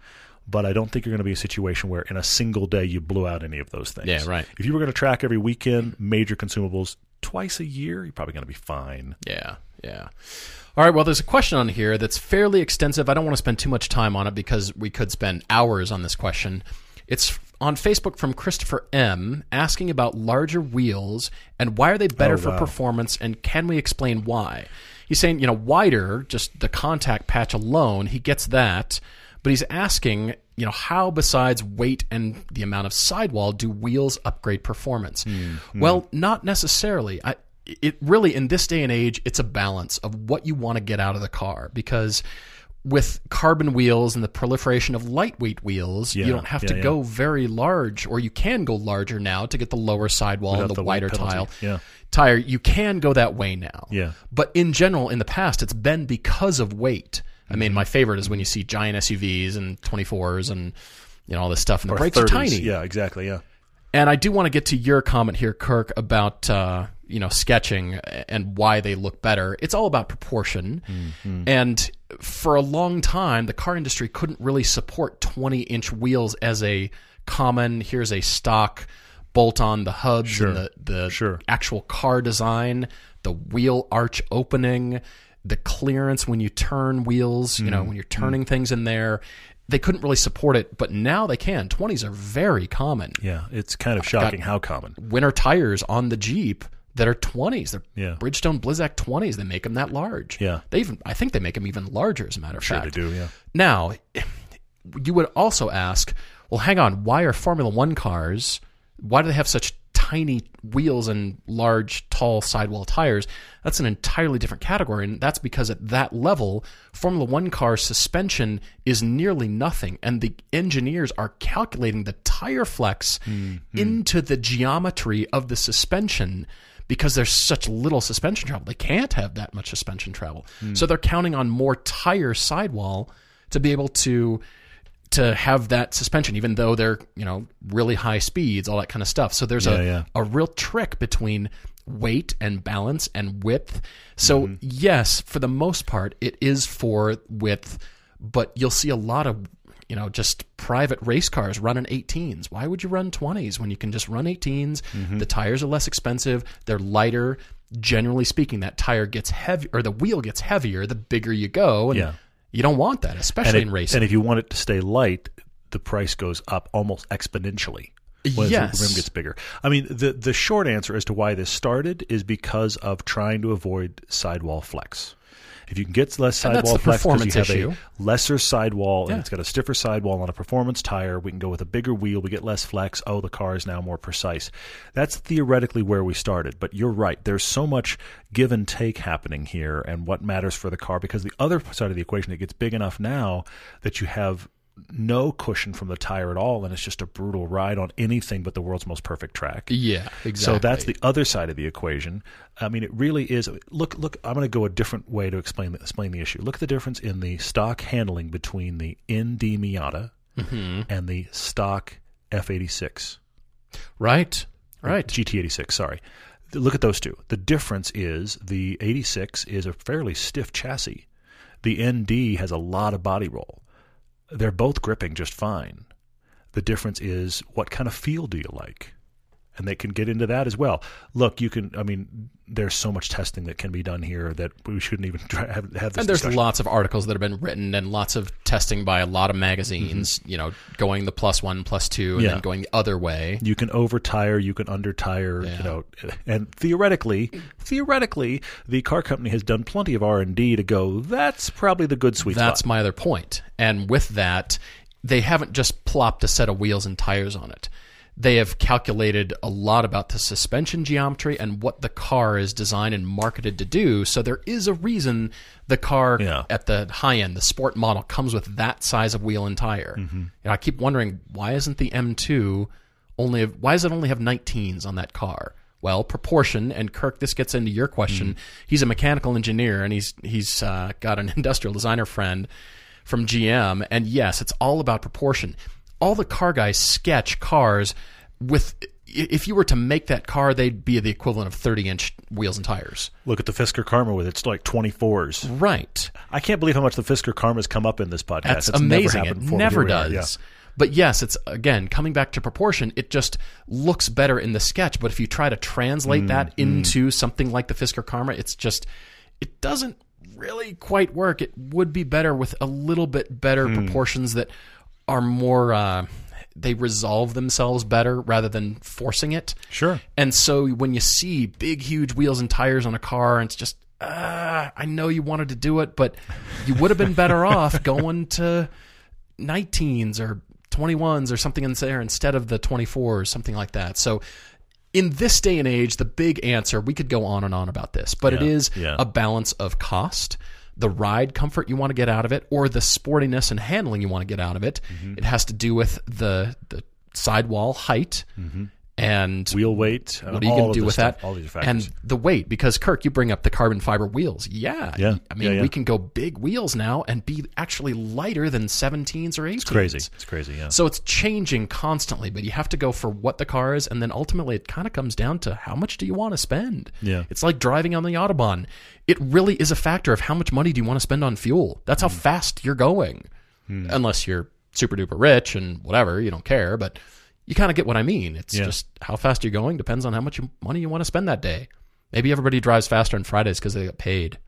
But I don't think you're going to be a situation where in a single day you blew out any of those things. Yeah, right. If you were going to track every weekend, major consumables twice a year, you're probably going to be fine. Yeah, yeah. All right, well, there's a question on here that's fairly extensive. I don't want to spend too much time on it because we could spend hours on this question. It's on Facebook from Christopher M asking about larger wheels and why are they better Oh, for wow. performance and can we explain why? He's saying, you know, wider, just the contact patch alone, he gets that, but he's asking, you know, how besides weight and the amount of sidewall do wheels upgrade performance? Hmm, hmm. Well, not necessarily. I it really in this day and age it's a balance of what you want to get out of the car because with carbon wheels and the proliferation of lightweight wheels Yeah, you don't have to yeah, yeah. go very large or you can go larger now to get the lower sidewall Without and the, the wider tile Yeah. tire you can go that way now Yeah. but in general in the past it's been because of weight i Mm-hmm. mean my favorite is when you see giant suvs and 24s and you know all this stuff and the Or brakes 30s. are tiny Yeah, exactly. Yeah. And I do want to get to your comment here, Kirk, about uh, you know sketching and why they look better. It's all about proportion, and for a long time, the car industry couldn't really support 20-inch wheels as a common. Here's a stock bolt on the hubs and the the Sure. actual car design, the wheel arch opening, the clearance when you turn wheels. You know when you're turning things in there. They couldn't really support it, but now they can. 20s are very common Yeah. It's kind of shocking how common. winter tires on the Jeep that are 20s. They're Yeah. Bridgestone Blizzak 20s. They make them that large. Yeah. They even I think they make them even larger as a matter of Sure fact. they do. Yeah. Now, you would also ask, well hang on, why are Formula 1 cars why do they have such tiny wheels and large tall sidewall tires? That's an entirely different category and that's because at that level, Formula 1 car suspension is nearly nothing and the engineers are calculating the tire flex mm-hmm. into the geometry of the suspension because there's such little suspension travel. They can't have that much suspension travel. Mm. So they're counting on more tire sidewall to be able to to have that suspension, even though they're you know really high speeds, all that kind of stuff. So there's Yeah, a yeah. a real trick between weight and balance and width. So Mm-hmm. yes, for the most part, it is for width, but you'll see a lot of you know just private race cars running 18s. Why would you run 20s when you can just run 18s? Mm-hmm. The tires are less expensive. They're lighter. Generally speaking, that tire gets heavy or the wheel gets heavier the bigger you go, and Yeah. You don't want that, especially it- in racing. and if you want it to stay light, the price goes up almost exponentially. When Yes. the rim gets bigger. I mean, the the short answer as to why this started is because of trying to avoid sidewall flex. If you can get less sidewall flex because performance you have issue. a lesser sidewall Yeah. and it's got a stiffer sidewall on a performance tire, we can go with a bigger wheel. We get less flex. Oh, the car is now more precise. That's theoretically where we started. But you're right. There's so much give and take happening here, and what matters for the car because the other side of the equation it gets big enough now that you have no cushion from the tire at all, and it's just a brutal ride on anything but the world's most perfect track. Yeah, exactly. So that's the other side of the equation. I mean, it really is. Look, look. I'm going to go a different way to explain the, explain the issue. Look at the difference in the stock handling between the ND Miata mm-hmm. and the stock F86, right. Right. GT86. Sorry. Look at those two. The difference is the 86 is a fairly stiff chassis. The ND has a lot of body roll. They're both gripping just fine. The difference is what kind of feel do you like? And they can get into that as well. Look, you can. I mean, there's so much testing that can be done here that we shouldn't even try, have, have this. and there's discussion. lots of articles that have been written and lots of testing by a lot of magazines, you know, going the plus one, plus two, and Mm-hmm. Yeah. then going the other way. You can over tire, you can under tire, Yeah. you know, and theoretically, theoretically, the car company has done plenty of R and D to go. That's probably the good sweet That's spot. my other point. And with that, they haven't just plopped a set of wheels and tires on it. They have calculated a lot about the suspension geometry and what the car is designed and marketed to do. So there is a reason the car Yeah. at the high end, the sport model, comes with that size of wheel and tire. Mm-hmm. You know, I keep wondering why isn't the M2 only why does it only have 19s on that car? Well, proportion and Kirk. This gets into your question. He's a mechanical engineer and he's he's uh, got an industrial designer friend from GM, and yes, it's all about proportion. All the car guys sketch cars with. If you were to make that car, they'd be the equivalent of 30 inch wheels and tires. Look at the Fisker Karma with it's like 24s. Right. I can't believe how much the Fisker Karma's come up in this podcast. That's It's amazing. Never it never Here we are, does. yeah. But yes, it's again coming back to proportion. It just looks better in the sketch. But if you try to translate that Mm, into something like the Fisker Karma, it's just it doesn't really quite work. It would be better with a little bit better Hmm. proportions that are more. Uh, they resolve themselves better rather than forcing it. Sure. And so when you see big, huge wheels and tires on a car, and it's just, uh, I know you wanted to do it, but you would have been better off going to 19s or 21s or something in there instead of the 24s, something like that. So in this day and age, the big answer, we could go on and on about this, but it Yeah, is yeah. a balance of cost. The ride comfort you want to get out of it, or the sportiness and handling you want to get out of it. Mm-hmm. It has to do with the the sidewall height and Wheel weight. what are you going to do with stuff, that? All these factors. and the weight, because Kirk, you bring up the carbon fiber wheels. Yeah, Yeah. I mean, Yeah, yeah. we can go big wheels now and be actually lighter than 17s or 18s. it's crazy. It's crazy. Yeah. So it's changing constantly, but you have to go for what the car is, and then ultimately it kind of comes down to how much do you want to spend. Yeah. it's like driving on the autobahn. It really is a factor of how much money do you want to spend on fuel. That's how Hmm. fast you're going, unless you're super duper rich and whatever you don't care. But you kind of get what I mean. It's Yeah. just how fast you're going depends on how much money you want to spend that day. Maybe everybody drives faster on Fridays because they get paid.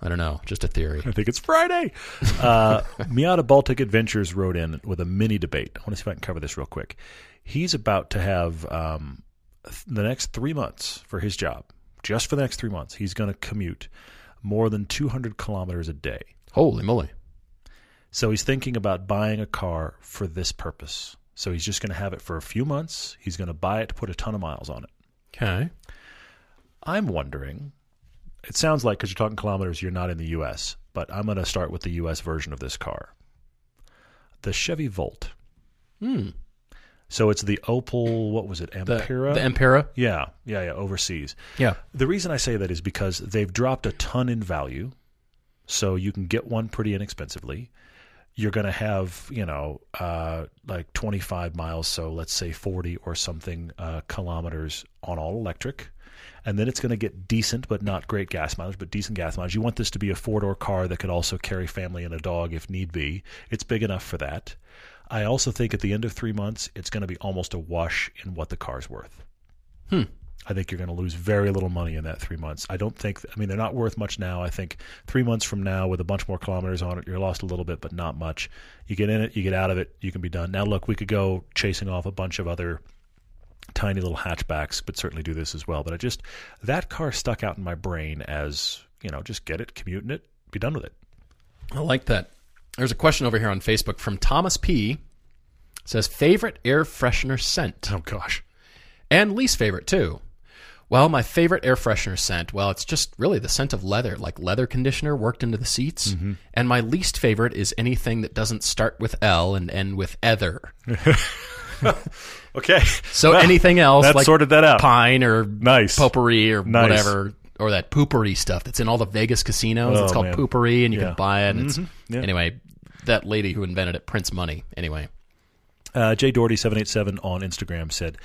I don't know, just a theory. I think it's Friday. Uh, Miata Baltic Adventures wrote in with a mini debate. I want to see if I can cover this real quick. He's about to have um, th- the next three months for his job, just for the next three months, he's going to commute more than 200 kilometers a day. Holy moly! So he's thinking about buying a car for this purpose. So he's just going to have it for a few months. He's going to buy it to put a ton of miles on it. Okay. I'm wondering. It sounds like because you're talking kilometers, you're not in the U.S. But I'm going to start with the U.S. version of this car, the Chevy Volt. Hmm. So it's the Opel. What was it? The, Ampera. the Ampera. yeah, yeah, yeah. Overseas. Yeah. The reason I say that is because they've dropped a ton in value, so you can get one pretty inexpensively. You're going to have, you know, uh, like 25 miles, so let's say 40 or something uh, kilometers on all electric. And then it's going to get decent, but not great gas mileage, but decent gas mileage. You want this to be a four door car that could also carry family and a dog if need be. It's big enough for that. I also think at the end of three months, it's going to be almost a wash in what the car's worth. I think you're going to lose very little money in that three months. I don't think, I mean, they're not worth much now. I think three months from now, with a bunch more kilometers on it, you're lost a little bit, but not much. You get in it, you get out of it, you can be done. Now, look, we could go chasing off a bunch of other tiny little hatchbacks, but certainly do this as well. But I just, that car stuck out in my brain as you know, just get it, commute in it, be done with it. I like that. There's a question over here on Facebook from Thomas P. It says favorite air freshener scent Oh gosh. and least favorite too. Well, my favorite air freshener scent, well, it's just really the scent of leather, like leather conditioner worked into the seats. And my least favorite is anything that doesn't start with L and end with ether. Okay. So Well, anything else, that like sorted that out. pine or Nice. potpourri or Nice. whatever, or that poopery stuff that's in all the Vegas casinos. Oh, it's called man. poopery, and you Yeah. can buy it. And it's Yeah. anyway. That lady who invented it prints money. Anyway, Uh, J Doherty seven eight seven on Instagram said,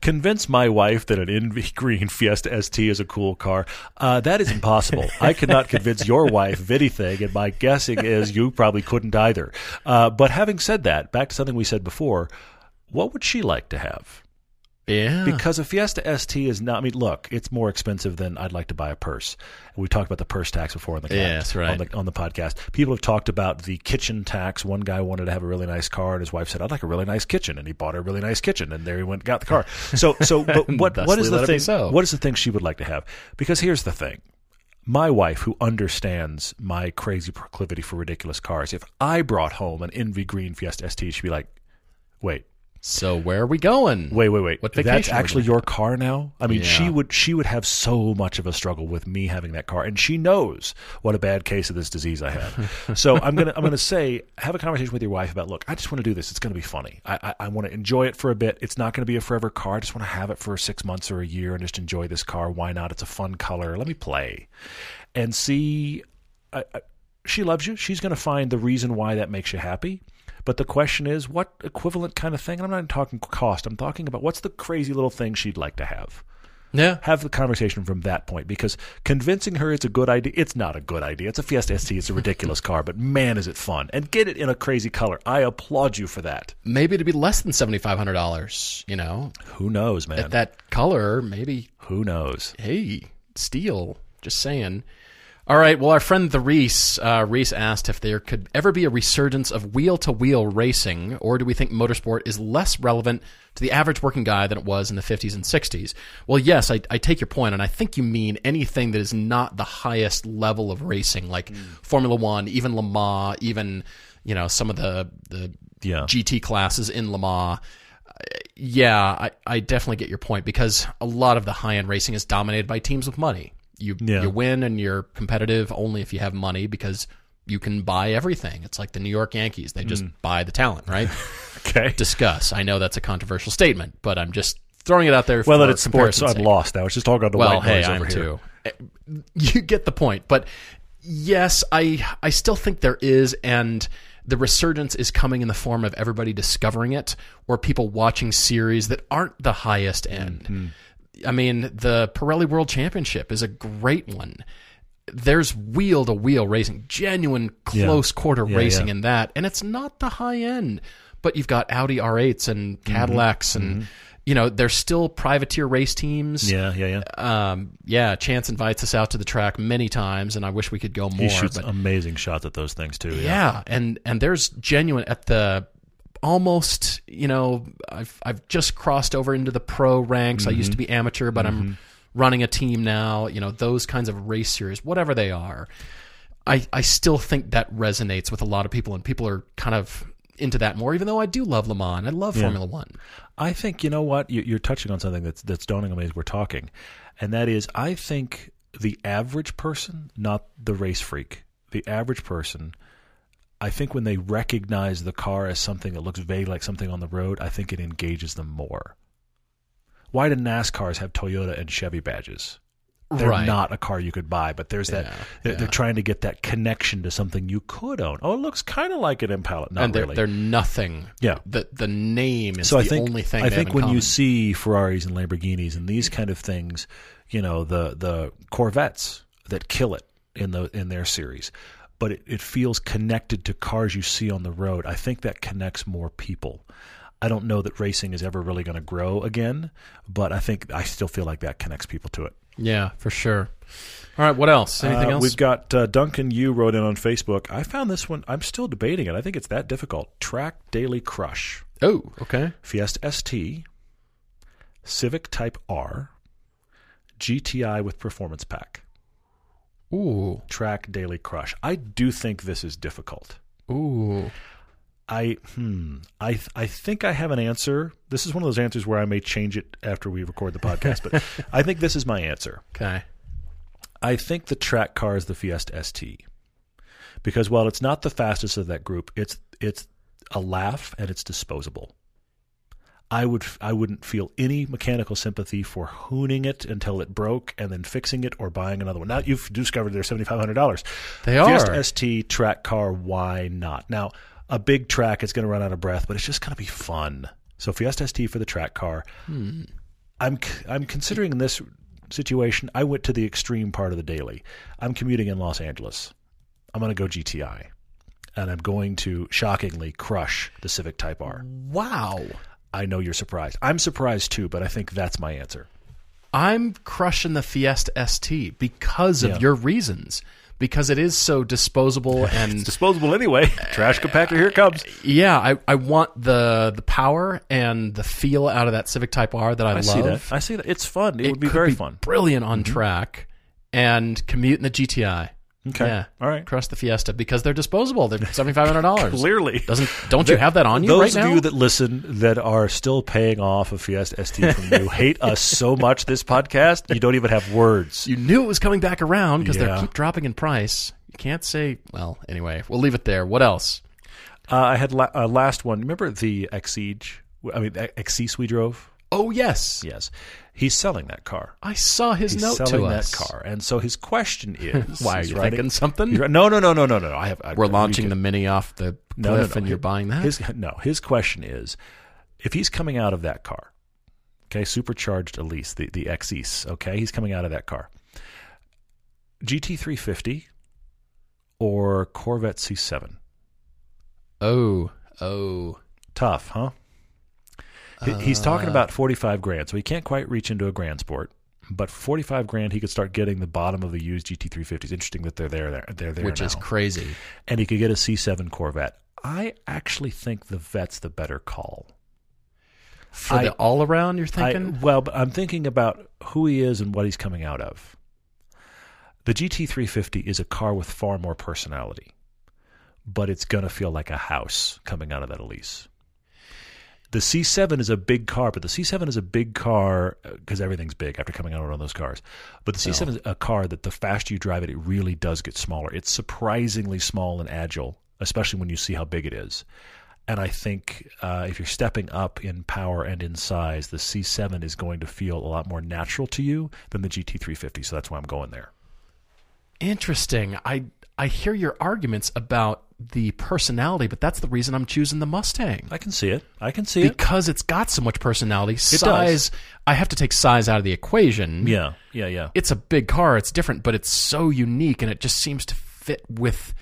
"Convince my wife that an Envy Green Fiesta ST is a cool car. Uh, that is impossible. I cannot convince your wife of anything, and my guessing is you probably couldn't either. Uh, but having said that, back to something we said before, what would she like to have? Yeah, Because a Fiesta ST is not. I mean, look, it's more expensive than I'd like to buy a purse. We talked about the purse tax before on the Yes, right. on the on the podcast. People have talked about the kitchen tax. One guy wanted to have a really nice car, and his wife said, "I'd like a really nice kitchen," and he bought her a really nice kitchen, and there he went, and got the car. So, so, but what what is the thing? so. What is the thing she would like to have? Because here's the thing. My wife, who understands my crazy proclivity for ridiculous cars, if I brought home an Envy Green Fiesta ST, she'd be like, "Wait, so where are we going? Wait, wait, wait. What That's vacation we actually your car now? I mean, she would she would have so much of a struggle with me having that car, and she knows what a bad case of this disease I have. so I'm gonna I'm gonna say have a conversation with your wife about look, I just want to do this. It's gonna be funny. I I, I want to enjoy it for a bit. It's not gonna be a forever car. I just want to have it for six months or a year and just enjoy this car. Why not? It's a fun color. Let me play, and see. I, I, she loves you. She's going to find the reason why that makes you happy. But the question is, what equivalent kind of thing? And I'm not even talking cost. I'm talking about what's the crazy little thing she'd like to have. Yeah, Have the conversation from that point because convincing her it's a good idea, it's not a good idea. It's a Fiesta ST. It's a ridiculous car, but man, is it fun. And get it in a crazy color. I applaud you for that. maybe it'd be less than seventy five hundred dollars. You know, Who knows, man? at that color, maybe. Who knows? Hey, steel. Just saying. All right. Well, our friend the Reese, uh, Reese asked if there could ever be a resurgence of wheel-to-wheel racing, or do we think motorsport is less relevant to the average working guy than it was in the 50s and 60s? Well, yes, I, I take your point, and I think you mean anything that is not the highest level of racing, like Formula One, even Le Mans, even you know some of the the Yeah. GT classes in Le Mans. Uh, Yeah, I, I definitely get your point because a lot of the high end racing is dominated by teams with money. You Yeah. you win and you're competitive only if you have money because you can buy everything. It's like the New York Yankees; they Mm. just buy the talent, right? Okay. Discuss. I know that's a controversial statement, but I'm just throwing it out there. well, for that it's sports, so I'm lost now. It's just talking about the Well, white hey, I'm over here. too. Eh, You get the point, but yes, I I still think there is, and the resurgence is coming in the form of everybody discovering it, or people watching series that aren't the highest end. Mm-hmm. I mean, the Pirelli World Championship is a great one. There's wheel to wheel racing, genuine Yeah. close quarter Yeah, racing yeah. in that, and it's not the high end. But you've got Audi R8s and Mm-hmm. Cadillacs, and you know there's still privateer race teams Yeah, yeah, yeah. um, yeah, Chance invites us out to the track many times, and I wish we could go more. He shoots but amazing shots at those things too. yeah. and and there's genuine at the almost. You know, I've I've just crossed over into the pro ranks. I used to mm-hmm. be amateur, but I'm mm-hmm. running a team now. You know, those kinds of race series, whatever they are. I I still think that resonates with a lot of people, and people are kind of into that more. Even though I do love Le Mans, I love Formula One. I think you know what you, you're touching on something that's that's dawning on me as we're talking, and that is I think the average person, not the race freak, the average person, I think when they recognize the car as something that looks vague like something on the road, I think it engages them more. Why do NASCARs have Toyota and Chevy badges? They're Right. not a car you could buy, but there's that Yeah, they're, they're trying to get that connection to something you could own. Oh, it looks kind of like an Impala. Not and they're really. they're nothing. Yeah. The the name is so the I think only thing. I think in when you see Ferraris and Lamborghinis and these kind of things, you know the the Corvettes that kill it in the in their series, but it, it feels connected to cars you see on the road. I think that connects more people. I don't know that racing is ever really going to grow again, but I think I still feel like that connects people to it. Yeah, for sure. All right, what else? Anything Uh, else? We've got uh, Duncan. You wrote in on Facebook. I found this one. I'm still debating it. I think it's that difficult. Track Daily Crush. oh, okay. Fiesta ST, Civic Type R, GTI with Performance Pack. Ooh. Track Daily Crush. I do think this is difficult. Ooh. I hmm. I th- I think I have an answer. This is one of those answers where I may change it after we record the podcast, but I think this is my answer. Okay. I think the track car is the Fiesta ST. Because while it's not the fastest of that group, it's it's a laugh and it's disposable. I would I wouldn't feel any mechanical sympathy for hooning it until it broke and then fixing it or buying another one. Now you've discovered they're seventy five hundred dollars. They are. Fiesta ST track car. Why not? Now a big track is going to run out of breath, but it's just going to be fun. So Fiesta ST for the track car. Hmm. I'm c- I'm considering in this situation. I went to the extreme part of the daily. I'm commuting in Los Angeles. I'm going to go GTI, and I'm going to shockingly crush the Civic Type R. Wow. I know you're surprised. I'm surprised too, but I think that's my answer. I'm crushing the Fiesta ST because of Yeah. your reasons. Because it is so disposable and It's disposable anyway. Trash compactor, here it comes. yeah, I, I want the the power and the feel out of that Civic Type R that I, I love. see that. I see that. It's fun. It, It would be very fun. Mm-hmm. Brilliant on track and commute in the GTI. Okay. Yeah. All right. Crush the Fiesta because they're disposable. They're seventy five hundred dollars. Clearly. Doesn't don't you have that on you Those right of now? you that listen that are still paying off a Fiesta ST from you hate us so much this podcast, you don't even have words. you knew it was coming back around because Yeah. they keep dropping in price. You can't say well. Anyway, we'll leave it there. What else? Uh, I had la- uh, last one. Remember the Exige? I mean, Exige we drove? Oh yes, Yes. He's selling that car. I saw his He's note selling to that car. And so his question is Why are you writing- thinking something? You're- No, no, no, no, no, no. I have. I, We're we launching can- the mini off the cliff, No, no, no. and you're buying that. His no, his question is, if he's coming out of that car, okay, supercharged Elise, the the Exis, okay, he's coming out of that car. GT350 or Corvette C7? oh, oh, Tough, huh? He- he's talking Uh. about 45 grand, so he can't quite reach into a Grand Sport. But 45 grand, he could start getting the bottom of the used GT350s. Interesting that they're there. They're, they're there which now. is crazy. and he could get a C7 Corvette. I actually think the Vet's the better call. For I- the all around, you're I, thinking? well, but I'm thinking about who he is and what he's coming out of. The GT350 is a car with far more personality, but it's going to feel like a house coming out of that Elise. The C7 is a big car, but the C7 is a big car because everything's big after coming out of one of those cars. But the C7 is a car that the faster you drive it, it really does get smaller. It's surprisingly small and agile, especially when you see how big it is. And I think uh, if you're stepping up in power and in size, the C7 is going to feel a lot more natural to you than the GT350. So that's why I'm going there. Interesting. I I hear your arguments about the personality, but that's the reason I'm choosing the Mustang. I can see it. I can see it. Because it's got so much personality. does. Size, I have to take size out of the equation. Yeah, yeah, yeah. It's a big car, it's different, but it's so unique and it just seems to fit with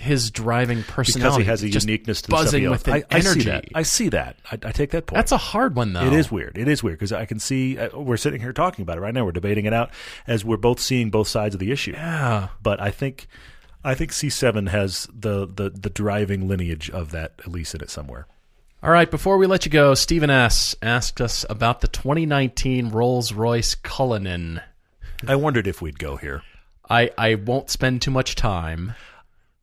his driving personality. Because he has a uniqueness to buzzing with I, I energy. see that. I see that. I, I take that point. That's a hard one, though. It is weird. It is weird because I can see uh, we're sitting here talking about it right now. We're debating it out as we're both seeing both sides of the issue. Yeah. But I think I think C7 has the the the driving lineage of that Elise in it somewhere. All right, before we let you go, Stephen S. asked us about the 2019 Rolls Royce Cullinan. I wondered if we'd go here. I, I won't spend too much time.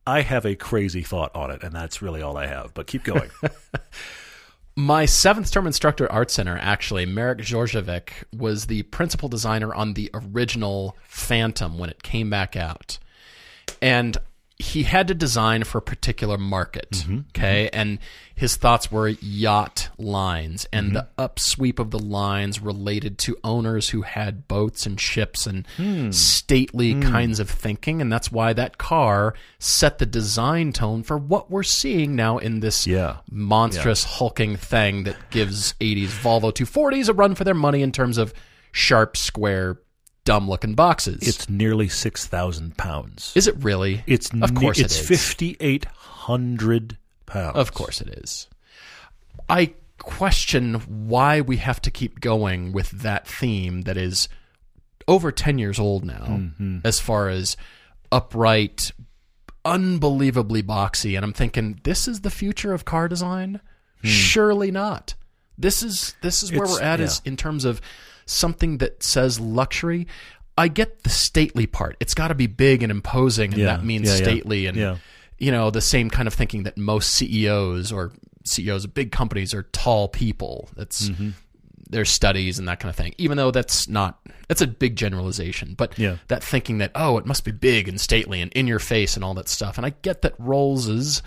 I have a crazy thought on it, and that's really all I have. But keep going. My seventh term instructor at Art Center, actually, Marek Djordjevic, was the principal designer on the original Phantom when it came back out. And he had to design for a particular market. Mm-hmm. Mm-hmm. okay. And his thoughts were yacht lines and mm-hmm. the upsweep of the lines related to owners who had boats and ships and hmm. stately hmm. kinds of thinking. And that's why that car set the design tone for what we're seeing now in this Yeah. monstrous hulking thing that gives 80s Volvo 240s a run for their money in terms of sharp, square, dumb looking boxes. it's nearly six thousand pounds. is it really? It's of ne- course it's it is. fifty eight hundred pounds. Of course it is. I question why we have to keep going with that theme that is over 10 years old now, Mm-hmm. as far as upright, unbelievably boxy. And I'm thinking, this is the future of car design? Surely not. This is this is where. It's- we're at is in terms of something that says luxury. I get the stately part. It's got to be big and imposing, and Yeah, that means yeah, yeah. stately. And Yeah. you know, the same kind of thinking that most CEOs or CEOs of big companies are tall people. That's Mm-hmm. there's studies and that kind of thing. Even though that's not that's a big generalization, but Yeah. that thinking that oh, it must be big and stately and in your face and all that stuff. And I get that Rolls's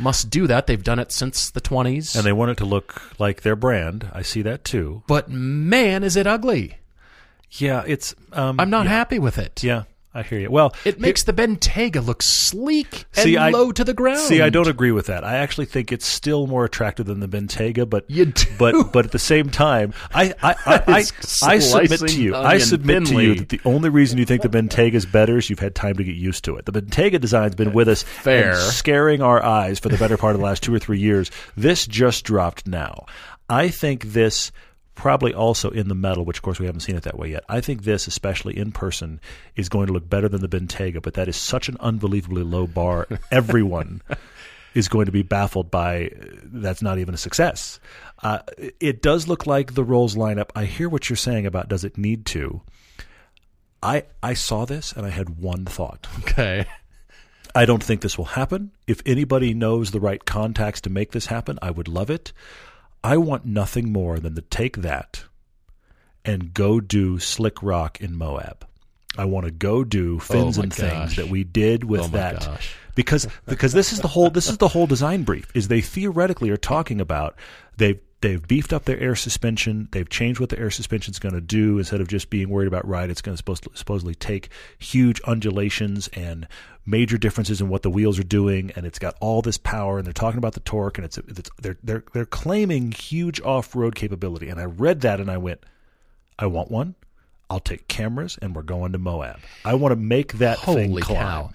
must do that. They've done it since the 20s. And they want it to look like their brand. I see that too. but man, is it ugly. Yeah, it's. Um, I'm not yeah, happy with it. Yeah, I hear you. Well, It makes the Bentayga look sleek See, and I- low to the ground. See, I don't agree with that. I actually think it's still more attractive than the Bentayga, but You do? but but at the same time, I I I, I, submit to you. I submit to you that the only reason you think the Bentayga is better is you've had time to get used to it. The Bentayga design's been with us Fair. and scaring our eyes for the better part of the last two or three years. This just dropped now. I think this probably also in the metal, which of course we haven't seen it that way yet. I think this, especially in person, is going to look better than the Bentayga, but that is such an unbelievably low bar. Everyone is going to be baffled by uh, that's not even a success. Uh, it does look like the Rolls lineup. I hear what you're saying about does it need to. I I saw this and I had one thought. Okay. I don't think this will happen. If anybody knows the right contacts to make this happen, I would love it. I want nothing more than to take that and go do Slick Rock in Moab. I want to go do fins oh my and things that we did with Oh that gosh. because because this is the whole this is the whole design brief is they theoretically are talking about they've they've beefed up their air suspension they've changed what the air suspension is going to do instead of just being worried about ride it's going to supposed supposedly take huge undulations and major differences in what the wheels are doing and it's got all this power and they're talking about the torque and it's, it's they're they're they're claiming huge off-road capability and I read that and I went I want one I'll take cameras and we're going to Moab. I want to make that thing Holy climb. cow.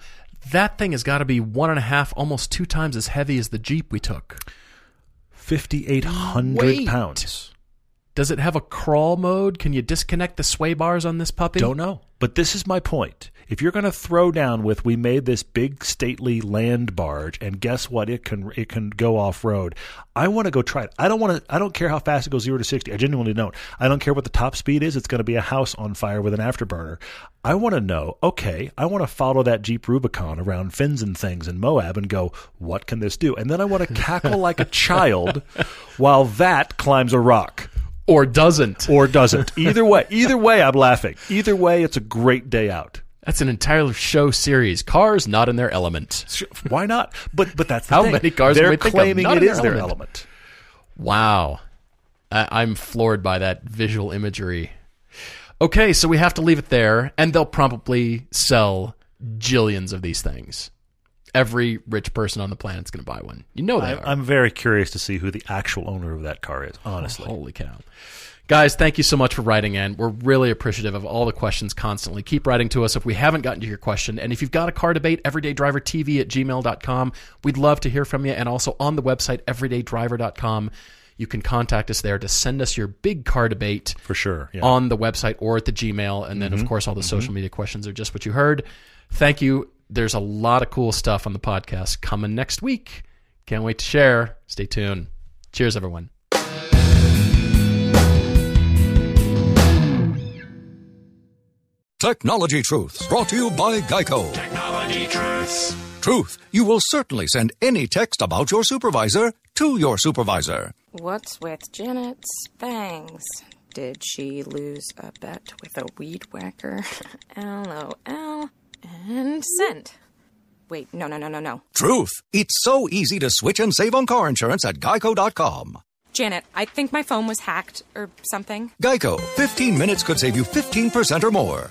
That thing has got to be one and a half, almost two times as heavy as the Jeep we took. 5,800 pounds. Does it have a crawl mode? Can you disconnect the sway bars on this puppy? Don't know. But this is my point. If you're going to throw down with we made this big stately land barge and guess what it can it can go off road. I want to go try it. I don't want to I don't care how fast it goes 0 to 60. I genuinely don't. I don't care what the top speed is. It's going to be a house on fire with an afterburner. I want to know, okay, I want to follow that Jeep Rubicon around fins and things in Moab and go, what can this do? And then I want to cackle like a child while that climbs a rock Or doesn't? or doesn't. Either way, either way, I'm laughing. Either way, it's a great day out. That's an entire show series. Cars not in their element. Why not? But but that's the How thing. many cars they're we think of claiming it is their element? element. Wow. I- I'm floored by that visual imagery. Okay, so we have to leave it there, and they'll probably sell jillions of these things. Every rich person on the planet's going to buy one. You know are. I'm very curious to see who the actual owner of that car is. Honestly, oh, Holy cow. Guys, thank you so much for writing in. We're really appreciative of all the questions constantly. Keep writing to us if we haven't gotten to your question. And if you've got a car debate, everydaydrivertv at gmail.com. We'd love to hear from you. And also on the website, everydaydriver.com, you can contact us there to send us your big car debate for sure. Yeah. on the website or at the Gmail. And then, of mm-hmm. course, all the mm-hmm. social media questions are just what you heard. Thank you. There's a lot of cool stuff on the podcast coming next week. Can't wait to share. Stay tuned. Cheers, everyone. Technology Truths, brought to you by Geico. Technology Truths. Truth, you will certainly send any text about your supervisor to your supervisor. What's with Janet's bangs? Did she lose a bet with a weed whacker? LOL. And send. Wait, no, no, no, no, no. Truth, it's so easy to switch and save on car insurance at geico.com. Janet, I think my phone was hacked or something. Geico, 15 minutes could save you 15% or more.